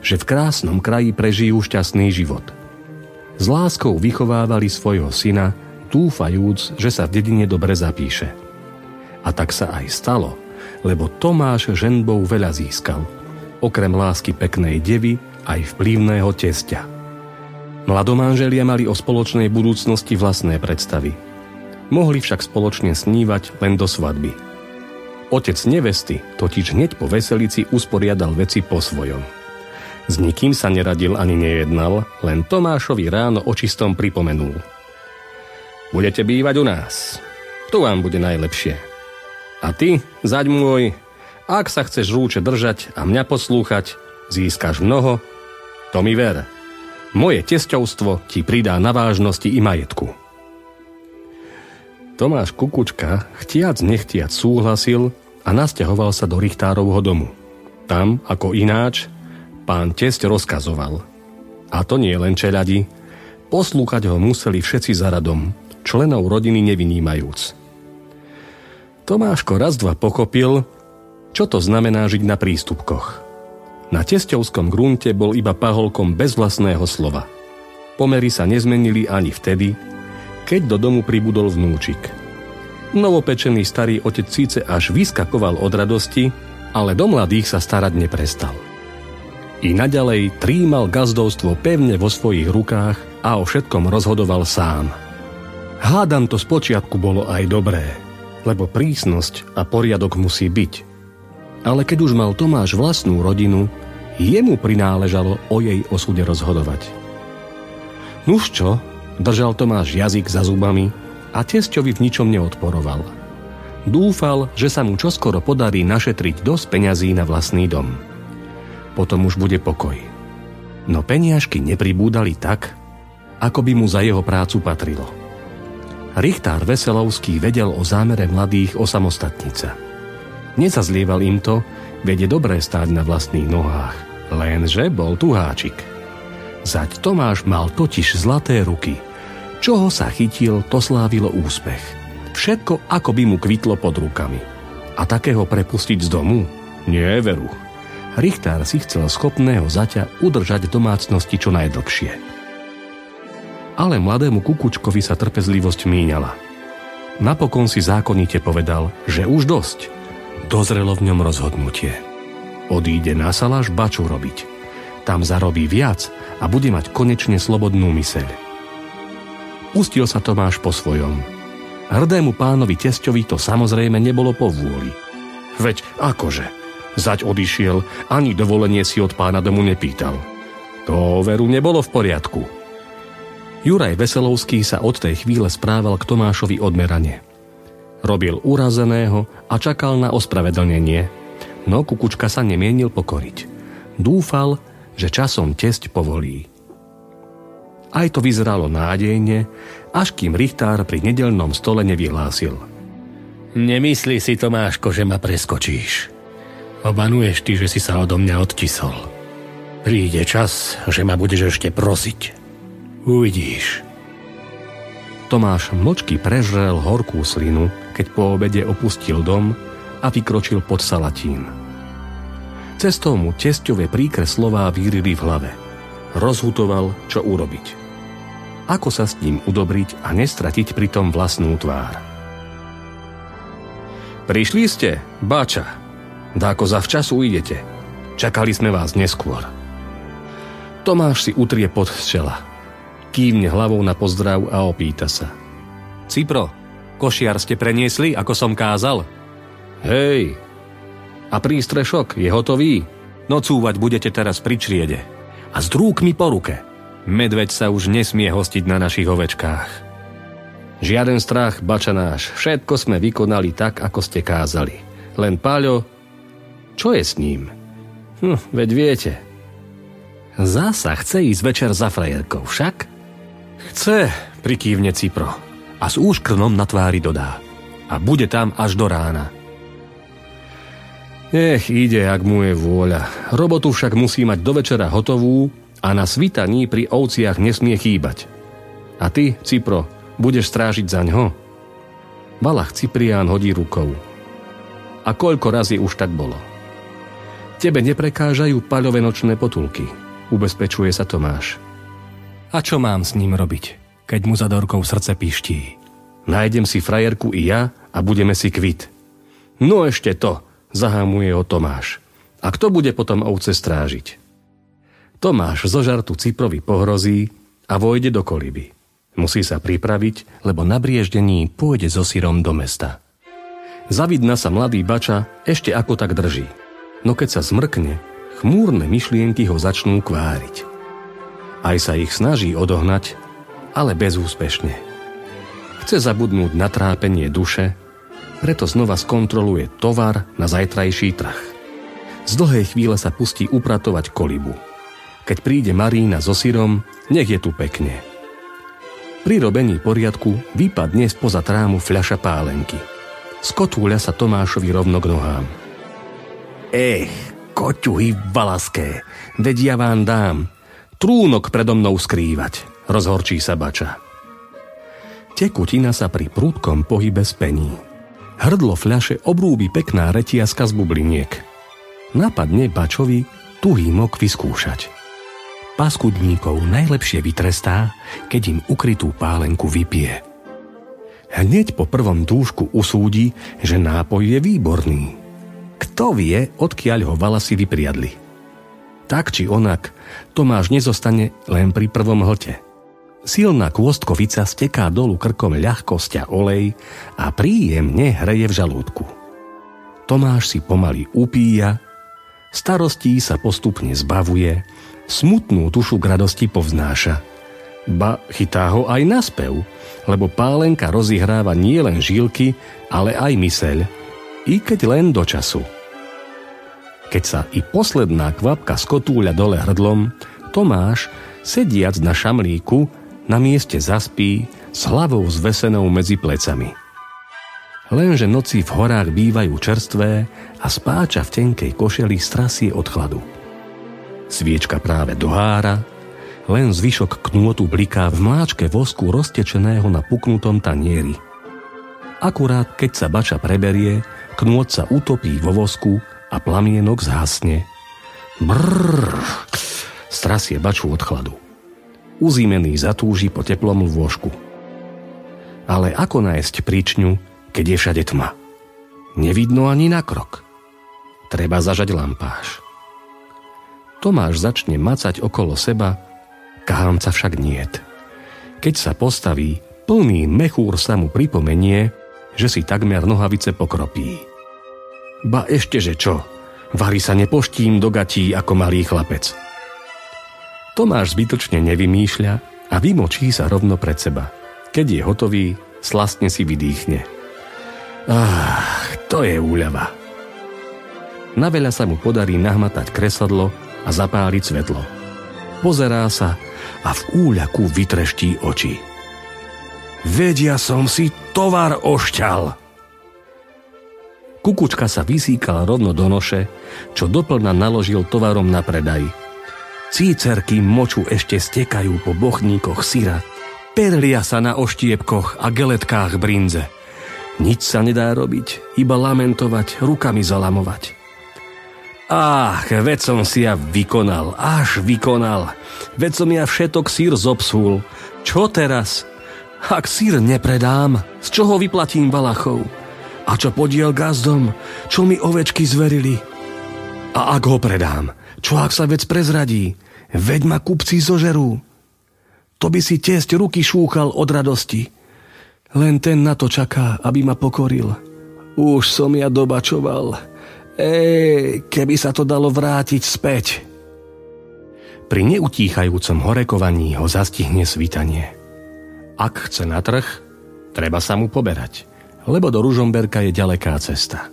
že v krásnom kraji prežijú šťastný život. S láskou vychovávali svojho syna, dúfajúc, že sa v dedine dobre zapíše. A tak sa aj stalo, lebo Tomáš ženbou veľa získal. Okrem lásky peknej devy aj vplyvného testia. Mladomanželia mali o spoločnej budúcnosti vlastné predstavy. Mohli však spoločne snívať len do svadby – Otec nevesty totiž hneď po veselici usporiadal veci po svojom. S nikým sa neradil ani nejednal, len Tomášovi ráno očistom pripomenul. Budete bývať u nás. Tu vám bude najlepšie. A ty, zaď môj, ak sa chceš rúče držať a mňa poslúchať, získaš mnoho, to mi ver. Moje tesťovstvo ti pridá na vážnosti i majetku. Tomáš Kukučka chtiac nechtiac súhlasil a nasťahoval sa do Richtárovho domu. Tam, ako ináč, pán tesť rozkazoval. A to nie len čeľadi, poslúchať ho museli všetci za radom, členov rodiny nevynímajúc. Tomáško raz dva pochopil, čo to znamená žiť na prístupkoch. Na tesťovskom grunte bol iba paholkom bez vlastného slova. Pomery sa nezmenili ani vtedy, keď do domu pribudol vnúčik. Novopečený starý otec síce až vyskakoval od radosti, ale do mladých sa starať neprestal. I naďalej trímal gazdovstvo pevne vo svojich rukách a o všetkom rozhodoval sám. Hádam to spočiatku bolo aj dobré, lebo prísnosť a poriadok musí byť. Ale keď už mal Tomáš vlastnú rodinu, jemu prináležalo o jej osude rozhodovať. Nuž čo, Držal Tomáš jazyk za zubami a testovi v ničom neodporoval. Dúfal, že sa mu čoskoro podarí našetriť dosť peňazí na vlastný dom. Potom už bude pokoj. No peniažky nepribúdali tak, ako by mu za jeho prácu patrilo. Richtár Veselovský vedel o zámere mladých osamostatnica. Nezazlieval im to, vede dobré stáť na vlastných nohách, lenže bol tu háčik. Zať Tomáš mal totiž zlaté ruky – Čoho sa chytil, to slávilo úspech. Všetko, ako by mu kvitlo pod rukami. A takého prepustiť z domu? Nie, veru. Richtár si chcel schopného zaťa udržať domácnosti čo najdlhšie. Ale mladému kukučkovi sa trpezlivosť míňala. Napokon si zákonite povedal, že už dosť. Dozrelo v ňom rozhodnutie. Odíde na saláš baču robiť. Tam zarobí viac a bude mať konečne slobodnú myseľ. Pustil sa Tomáš po svojom. Hrdému pánovi tesťovi to samozrejme nebolo po vôli. Veď akože? Zať odišiel, ani dovolenie si od pána domu nepýtal. To veru nebolo v poriadku. Juraj Veselovský sa od tej chvíle správal k Tomášovi odmerane. Robil urazeného a čakal na ospravedlnenie, no Kukučka sa nemienil pokoriť. Dúfal, že časom tesť povolí. Aj to vyzeralo nádejne, až kým Richtár pri nedelnom stole nevyhlásil. Nemyslí si, Tomáško, že ma preskočíš. Obanuješ ty, že si sa odo mňa odtisol. Príde čas, že ma budeš ešte prosiť. Uvidíš. Tomáš močky prežrel horkú slinu, keď po obede opustil dom a vykročil pod Salatín. Cestou mu tesťové príkre slová vírili v hlave. Rozhutoval, čo urobiť ako sa s ním udobriť a nestratiť pritom vlastnú tvár. Prišli ste, báča. Dáko za včasu ujdete. Čakali sme vás neskôr. Tomáš si utrie pod čela. Kývne hlavou na pozdrav a opýta sa. Cipro, košiar ste preniesli, ako som kázal? Hej, a prístrešok je hotový? Nocúvať budete teraz pri čriede. A s drúkmi po ruke. Medveď sa už nesmie hostiť na našich ovečkách. Žiaden strach, bača náš, všetko sme vykonali tak, ako ste kázali. Len Páľo, čo je s ním? Hm, veď viete. Zasa chce ísť večer za frajerkou, však? Chce, prikývne Cipro a s úškrnom na tvári dodá. A bude tam až do rána. Ech, ide, ak mu je vôľa. Robotu však musí mať do večera hotovú a na svitaní pri ovciach nesmie chýbať. A ty, Cipro, budeš strážiť za ňo? Valach Ciprián hodí rukou. A koľko razy už tak bolo? Tebe neprekážajú paľové nočné potulky, ubezpečuje sa Tomáš. A čo mám s ním robiť, keď mu za dorkou srdce piští? Nájdem si frajerku i ja a budeme si kvit. No ešte to, zahámuje ho Tomáš. A kto bude potom ovce strážiť? Tomáš zo žartu Ciprovi pohrozí a vojde do koliby. Musí sa pripraviť, lebo na brieždení pôjde so syrom do mesta. Zavidna sa mladý bača ešte ako tak drží. No keď sa zmrkne, chmúrne myšlienky ho začnú kváriť. Aj sa ich snaží odohnať, ale bezúspešne. Chce zabudnúť na trápenie duše, preto znova skontroluje tovar na zajtrajší trh. Z dlhej chvíle sa pustí upratovať kolibu. Keď príde Marína so syrom, nech je tu pekne. Pri robení poriadku vypadne spoza trámu fľaša pálenky. Skotúľa sa Tomášovi rovno k nohám. Ech, koťuhy valaské, veď ja vám dám. Trúnok predo mnou skrývať, rozhorčí sa bača. Tekutina sa pri prúdkom pohybe spení. Hrdlo fľaše obrúbi pekná retiaska z bubliniek. Napadne Bačovi tuhý mok vyskúšať. Paskudníkov najlepšie vytrestá, keď im ukrytú pálenku vypije. Hneď po prvom dúšku usúdi, že nápoj je výborný. Kto vie, odkiaľ ho valasy vypriadli. Tak či onak, Tomáš nezostane len pri prvom hlte – Silná kôstkovica steká dolu krkom ľahkosť a olej a príjemne hreje v žalúdku. Tomáš si pomaly upíja, starostí sa postupne zbavuje, smutnú dušu k radosti povznáša. Ba chytá ho aj na spev, lebo pálenka rozihráva nielen žílky, ale aj myseľ, i keď len do času. Keď sa i posledná kvapka skotúľa dole hrdlom, Tomáš, sediac na šamlíku, na mieste zaspí s hlavou zvesenou medzi plecami. Lenže noci v horách bývajú čerstvé a spáča v tenkej košeli strasie od chladu. Sviečka práve dohára, len zvyšok knôtu bliká v mláčke vosku roztečeného na puknutom tanieri. Akurát keď sa bača preberie, knôt sa utopí vo vosku a plamienok zhasne. Brrr, strasie baču od chladu uzímený zatúži po teplom lôžku. Ale ako nájsť príčňu, keď je všade tma? Nevidno ani na krok. Treba zažať lampáš. Tomáš začne macať okolo seba, kahánca však niet. Keď sa postaví, plný mechúr sa mu pripomenie, že si takmer nohavice pokropí. Ba ešte že čo, Vary sa nepoštím do gatí ako malý chlapec – Tomáš zbytočne nevymýšľa a vymočí sa rovno pred seba. Keď je hotový, slastne si vydýchne. Ach, to je úľava. Na veľa sa mu podarí nahmatať kresadlo a zapáliť svetlo. Pozerá sa a v úľaku vytreští oči. Vedia som si tovar ošťal. Kukučka sa vysíkala rovno do noše, čo doplna naložil tovarom na predaj – Cícerky moču ešte stekajú po bochníkoch syra. Perlia sa na oštiepkoch a geletkách brinze. Nič sa nedá robiť, iba lamentovať, rukami zalamovať. Ach, veď som si ja vykonal, až vykonal. Veď som ja všetok sír zobsul. Čo teraz? Ak sír nepredám, z čoho vyplatím Valachov? A čo podiel gazdom? Čo mi ovečky zverili? A ak ho predám, čo ak sa vec prezradí? Veď ma kupci zožerú. To by si tiesť ruky šúchal od radosti. Len ten na to čaká, aby ma pokoril. Už som ja dobačoval. Ej, keby sa to dalo vrátiť späť. Pri neutíchajúcom horekovaní ho zastihne svitanie. Ak chce na trh, treba sa mu poberať, lebo do Ružomberka je ďaleká cesta.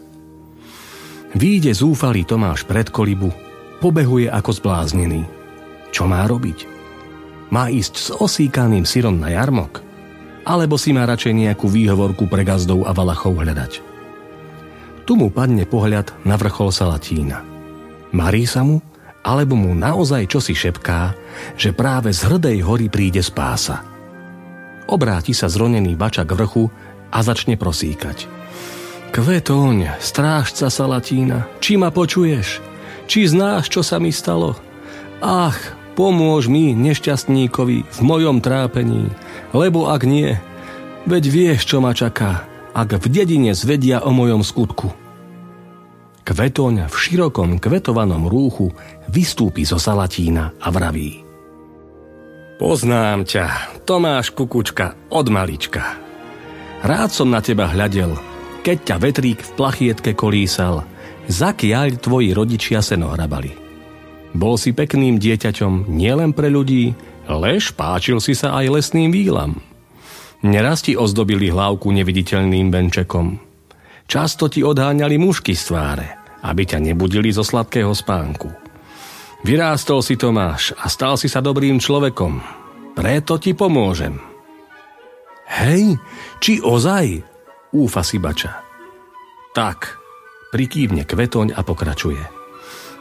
Výjde zúfalý Tomáš pred kolibu pobehuje ako zbláznený. Čo má robiť? Má ísť s osíkaným syrom na jarmok? Alebo si má radšej nejakú výhovorku pre gazdov a valachov hľadať? Tu mu padne pohľad na vrchol Salatína. Marí sa mu, alebo mu naozaj čosi šepká, že práve z hrdej hory príde spása. Obráti sa zronený bača k vrchu a začne prosíkať. Kvetoň, strážca Salatína, či ma počuješ? Či znáš, čo sa mi stalo? Ach, pomôž mi, nešťastníkovi, v mojom trápení, lebo ak nie, veď vieš, čo ma čaká ak v dedine zvedia o mojom skutku. Kvetoň v širokom kvetovanom rúchu vystúpi zo Salatína a vraví. Poznám ťa, Tomáš Kukučka, od malička. Rád som na teba hľadel, keď ťa vetrík v plachietke kolísal, zakiaľ tvoji rodičia seno hrabali. Bol si pekným dieťaťom nielen pre ľudí, lež páčil si sa aj lesným výlam. Neraz ti ozdobili hlavku neviditeľným benčekom. Často ti odháňali mušky z tváre, aby ťa nebudili zo sladkého spánku. Vyrástol si Tomáš a stal si sa dobrým človekom. Preto ti pomôžem. Hej, či ozaj? Úfa si bača. Tak, prikývne kvetoň a pokračuje.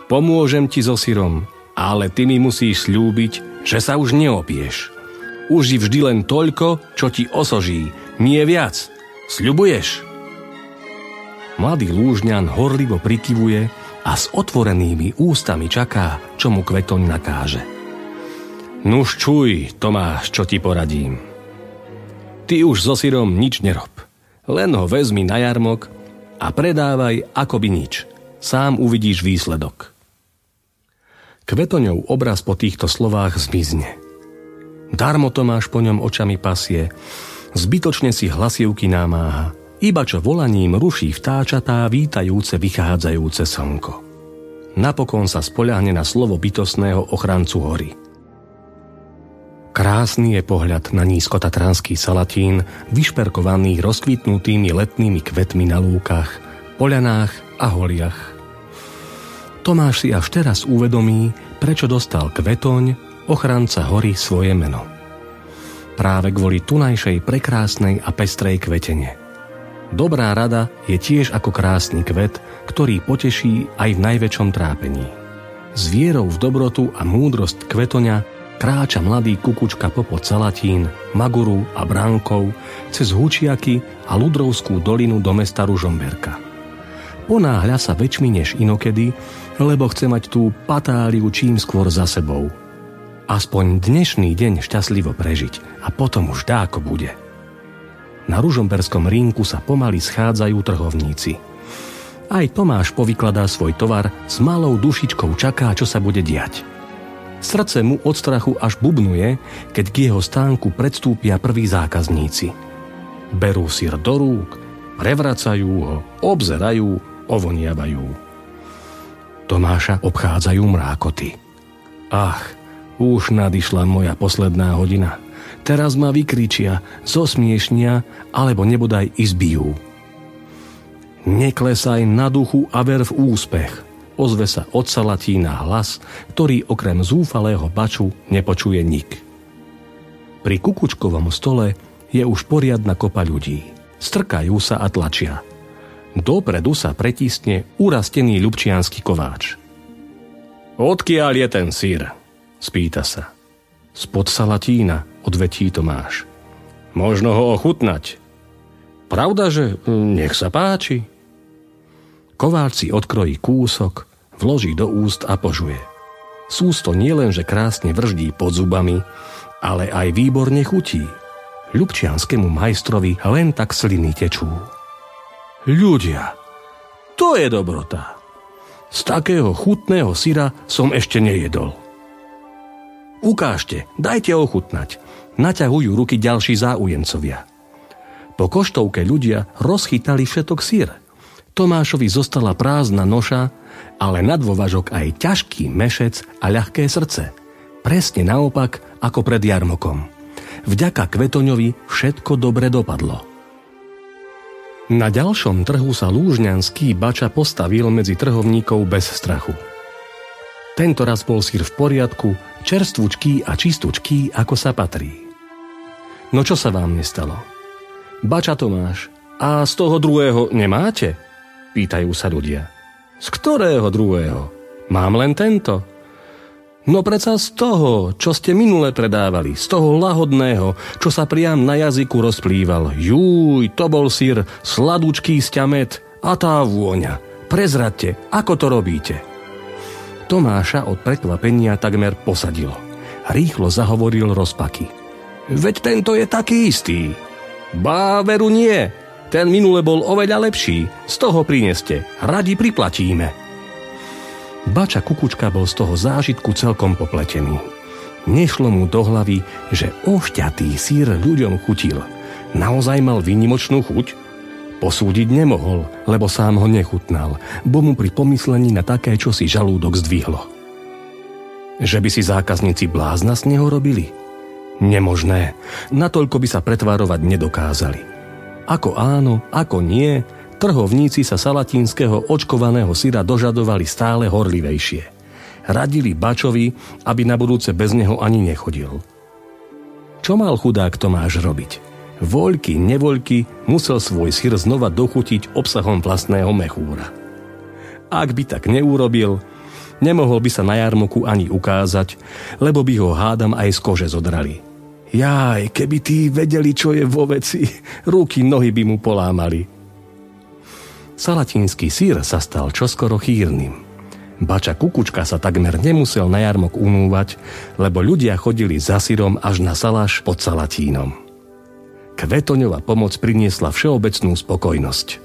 Pomôžem ti so syrom, ale ty mi musíš slúbiť, že sa už neopieš. Uži vždy len toľko, čo ti osoží, nie viac. Sľubuješ? Mladý lúžňan horlivo prikyvuje a s otvorenými ústami čaká, čo mu kvetoň nakáže. Nuž čuj, Tomáš, čo ti poradím. Ty už so syrom nič nerob. Len ho vezmi na jarmok a predávaj akoby nič. Sám uvidíš výsledok. Kvetoňov obraz po týchto slovách zmizne – Darmo Tomáš po ňom očami pasie, zbytočne si hlasivky námáha, iba čo volaním ruší vtáčatá vítajúce vychádzajúce slnko. Napokon sa spoľahne na slovo bytosného ochrancu hory. Krásny je pohľad na nízkotatranský salatín, vyšperkovaný rozkvitnutými letnými kvetmi na lúkach, poľanách a holiach. Tomáš si až teraz uvedomí, prečo dostal kvetoň, ochranca hory svoje meno. Práve kvôli tunajšej prekrásnej a pestrej kvetene. Dobrá rada je tiež ako krásny kvet, ktorý poteší aj v najväčšom trápení. S vierou v dobrotu a múdrosť kvetoňa kráča mladý kukučka popod Salatín, Maguru a Bránkov cez Hučiaky a Ludrovskú dolinu do mesta Ružomberka. Ponáhľa sa väčšmi než inokedy, lebo chce mať tú patáliu čím skôr za sebou – aspoň dnešný deň šťastlivo prežiť a potom už dáko bude. Na ružomberskom rínku sa pomaly schádzajú trhovníci. Aj Tomáš povykladá svoj tovar, s malou dušičkou čaká, čo sa bude diať. Srdce mu od strachu až bubnuje, keď k jeho stánku predstúpia prví zákazníci. Berú sír do rúk, prevracajú ho, obzerajú, ovoniavajú. Tomáša obchádzajú mrákoty. Ach, už nadišla moja posledná hodina. Teraz ma vykričia, zosmiešnia, alebo nebodaj izbijú. Neklesaj na duchu a ver v úspech. Ozve sa od Salatína hlas, ktorý okrem zúfalého baču nepočuje nik. Pri kukučkovom stole je už poriadna kopa ľudí. Strkajú sa a tlačia. Dopredu sa pretisne urastený ľubčianský kováč. Odkiaľ je ten sír? Spýta sa. Spod Salatína, odvetí Tomáš. Možno ho ochutnať. Pravda, že nech sa páči. Kováč si odkrojí kúsok, vloží do úst a požuje. Sústo nielenže krásne vrždí pod zubami, ale aj výborne chutí. Ľubčianskému majstrovi len tak sliny tečú. Ľudia, to je dobrota. Z takého chutného syra som ešte nejedol. Ukážte, dajte ochutnať. Naťahujú ruky ďalší záujemcovia. Po koštovke ľudia rozchytali všetok sír. Tomášovi zostala prázdna noša, ale na dôvažok aj ťažký mešec a ľahké srdce. Presne naopak ako pred jarmokom. Vďaka Kvetoňovi všetko dobre dopadlo. Na ďalšom trhu sa lúžňanský bača postavil medzi trhovníkov bez strachu. Tento raz bol sír v poriadku, čerstvučký a čistúčký, ako sa patrí. No čo sa vám nestalo? Bača Tomáš, a z toho druhého nemáte? Pýtajú sa ľudia. Z ktorého druhého? Mám len tento. No preca z toho, čo ste minule predávali, z toho lahodného, čo sa priam na jazyku rozplýval. Júj, to bol sír, sladúčký sťamet a tá vôňa. Prezradte, ako to robíte. Tomáša od prekvapenia takmer posadilo. Rýchlo zahovoril rozpaky. Veď tento je taký istý. Bá, nie. Ten minule bol oveľa lepší. Z toho prineste. Radi priplatíme. Bača Kukučka bol z toho zážitku celkom popletený. Nešlo mu do hlavy, že ošťatý sír ľuďom chutil. Naozaj mal výnimočnú chuť? Posúdiť nemohol, lebo sám ho nechutnal, bo mu pri pomyslení na také, čo si žalúdok zdvihlo. Že by si zákazníci blázna z neho robili? Nemožné. Natoľko by sa pretvárovať nedokázali. Ako áno, ako nie, Trhovníci sa salatínskeho očkovaného syra dožadovali stále horlivejšie. Radili Bačovi, aby na budúce bez neho ani nechodil. Čo mal chudák Tomáš robiť? Voľky, nevoľky musel svoj syr znova dochutiť obsahom vlastného mechúra. Ak by tak neurobil, nemohol by sa na jarmoku ani ukázať, lebo by ho hádam aj z kože zodrali. Jaj, keby tí vedeli, čo je vo veci, ruky, nohy by mu polámali. Salatínsky sír sa stal čoskoro chýrnym. Bača Kukučka sa takmer nemusel na jarmok umúvať, lebo ľudia chodili za sírom až na salaš pod Salatínom. Kvetoňová pomoc priniesla všeobecnú spokojnosť.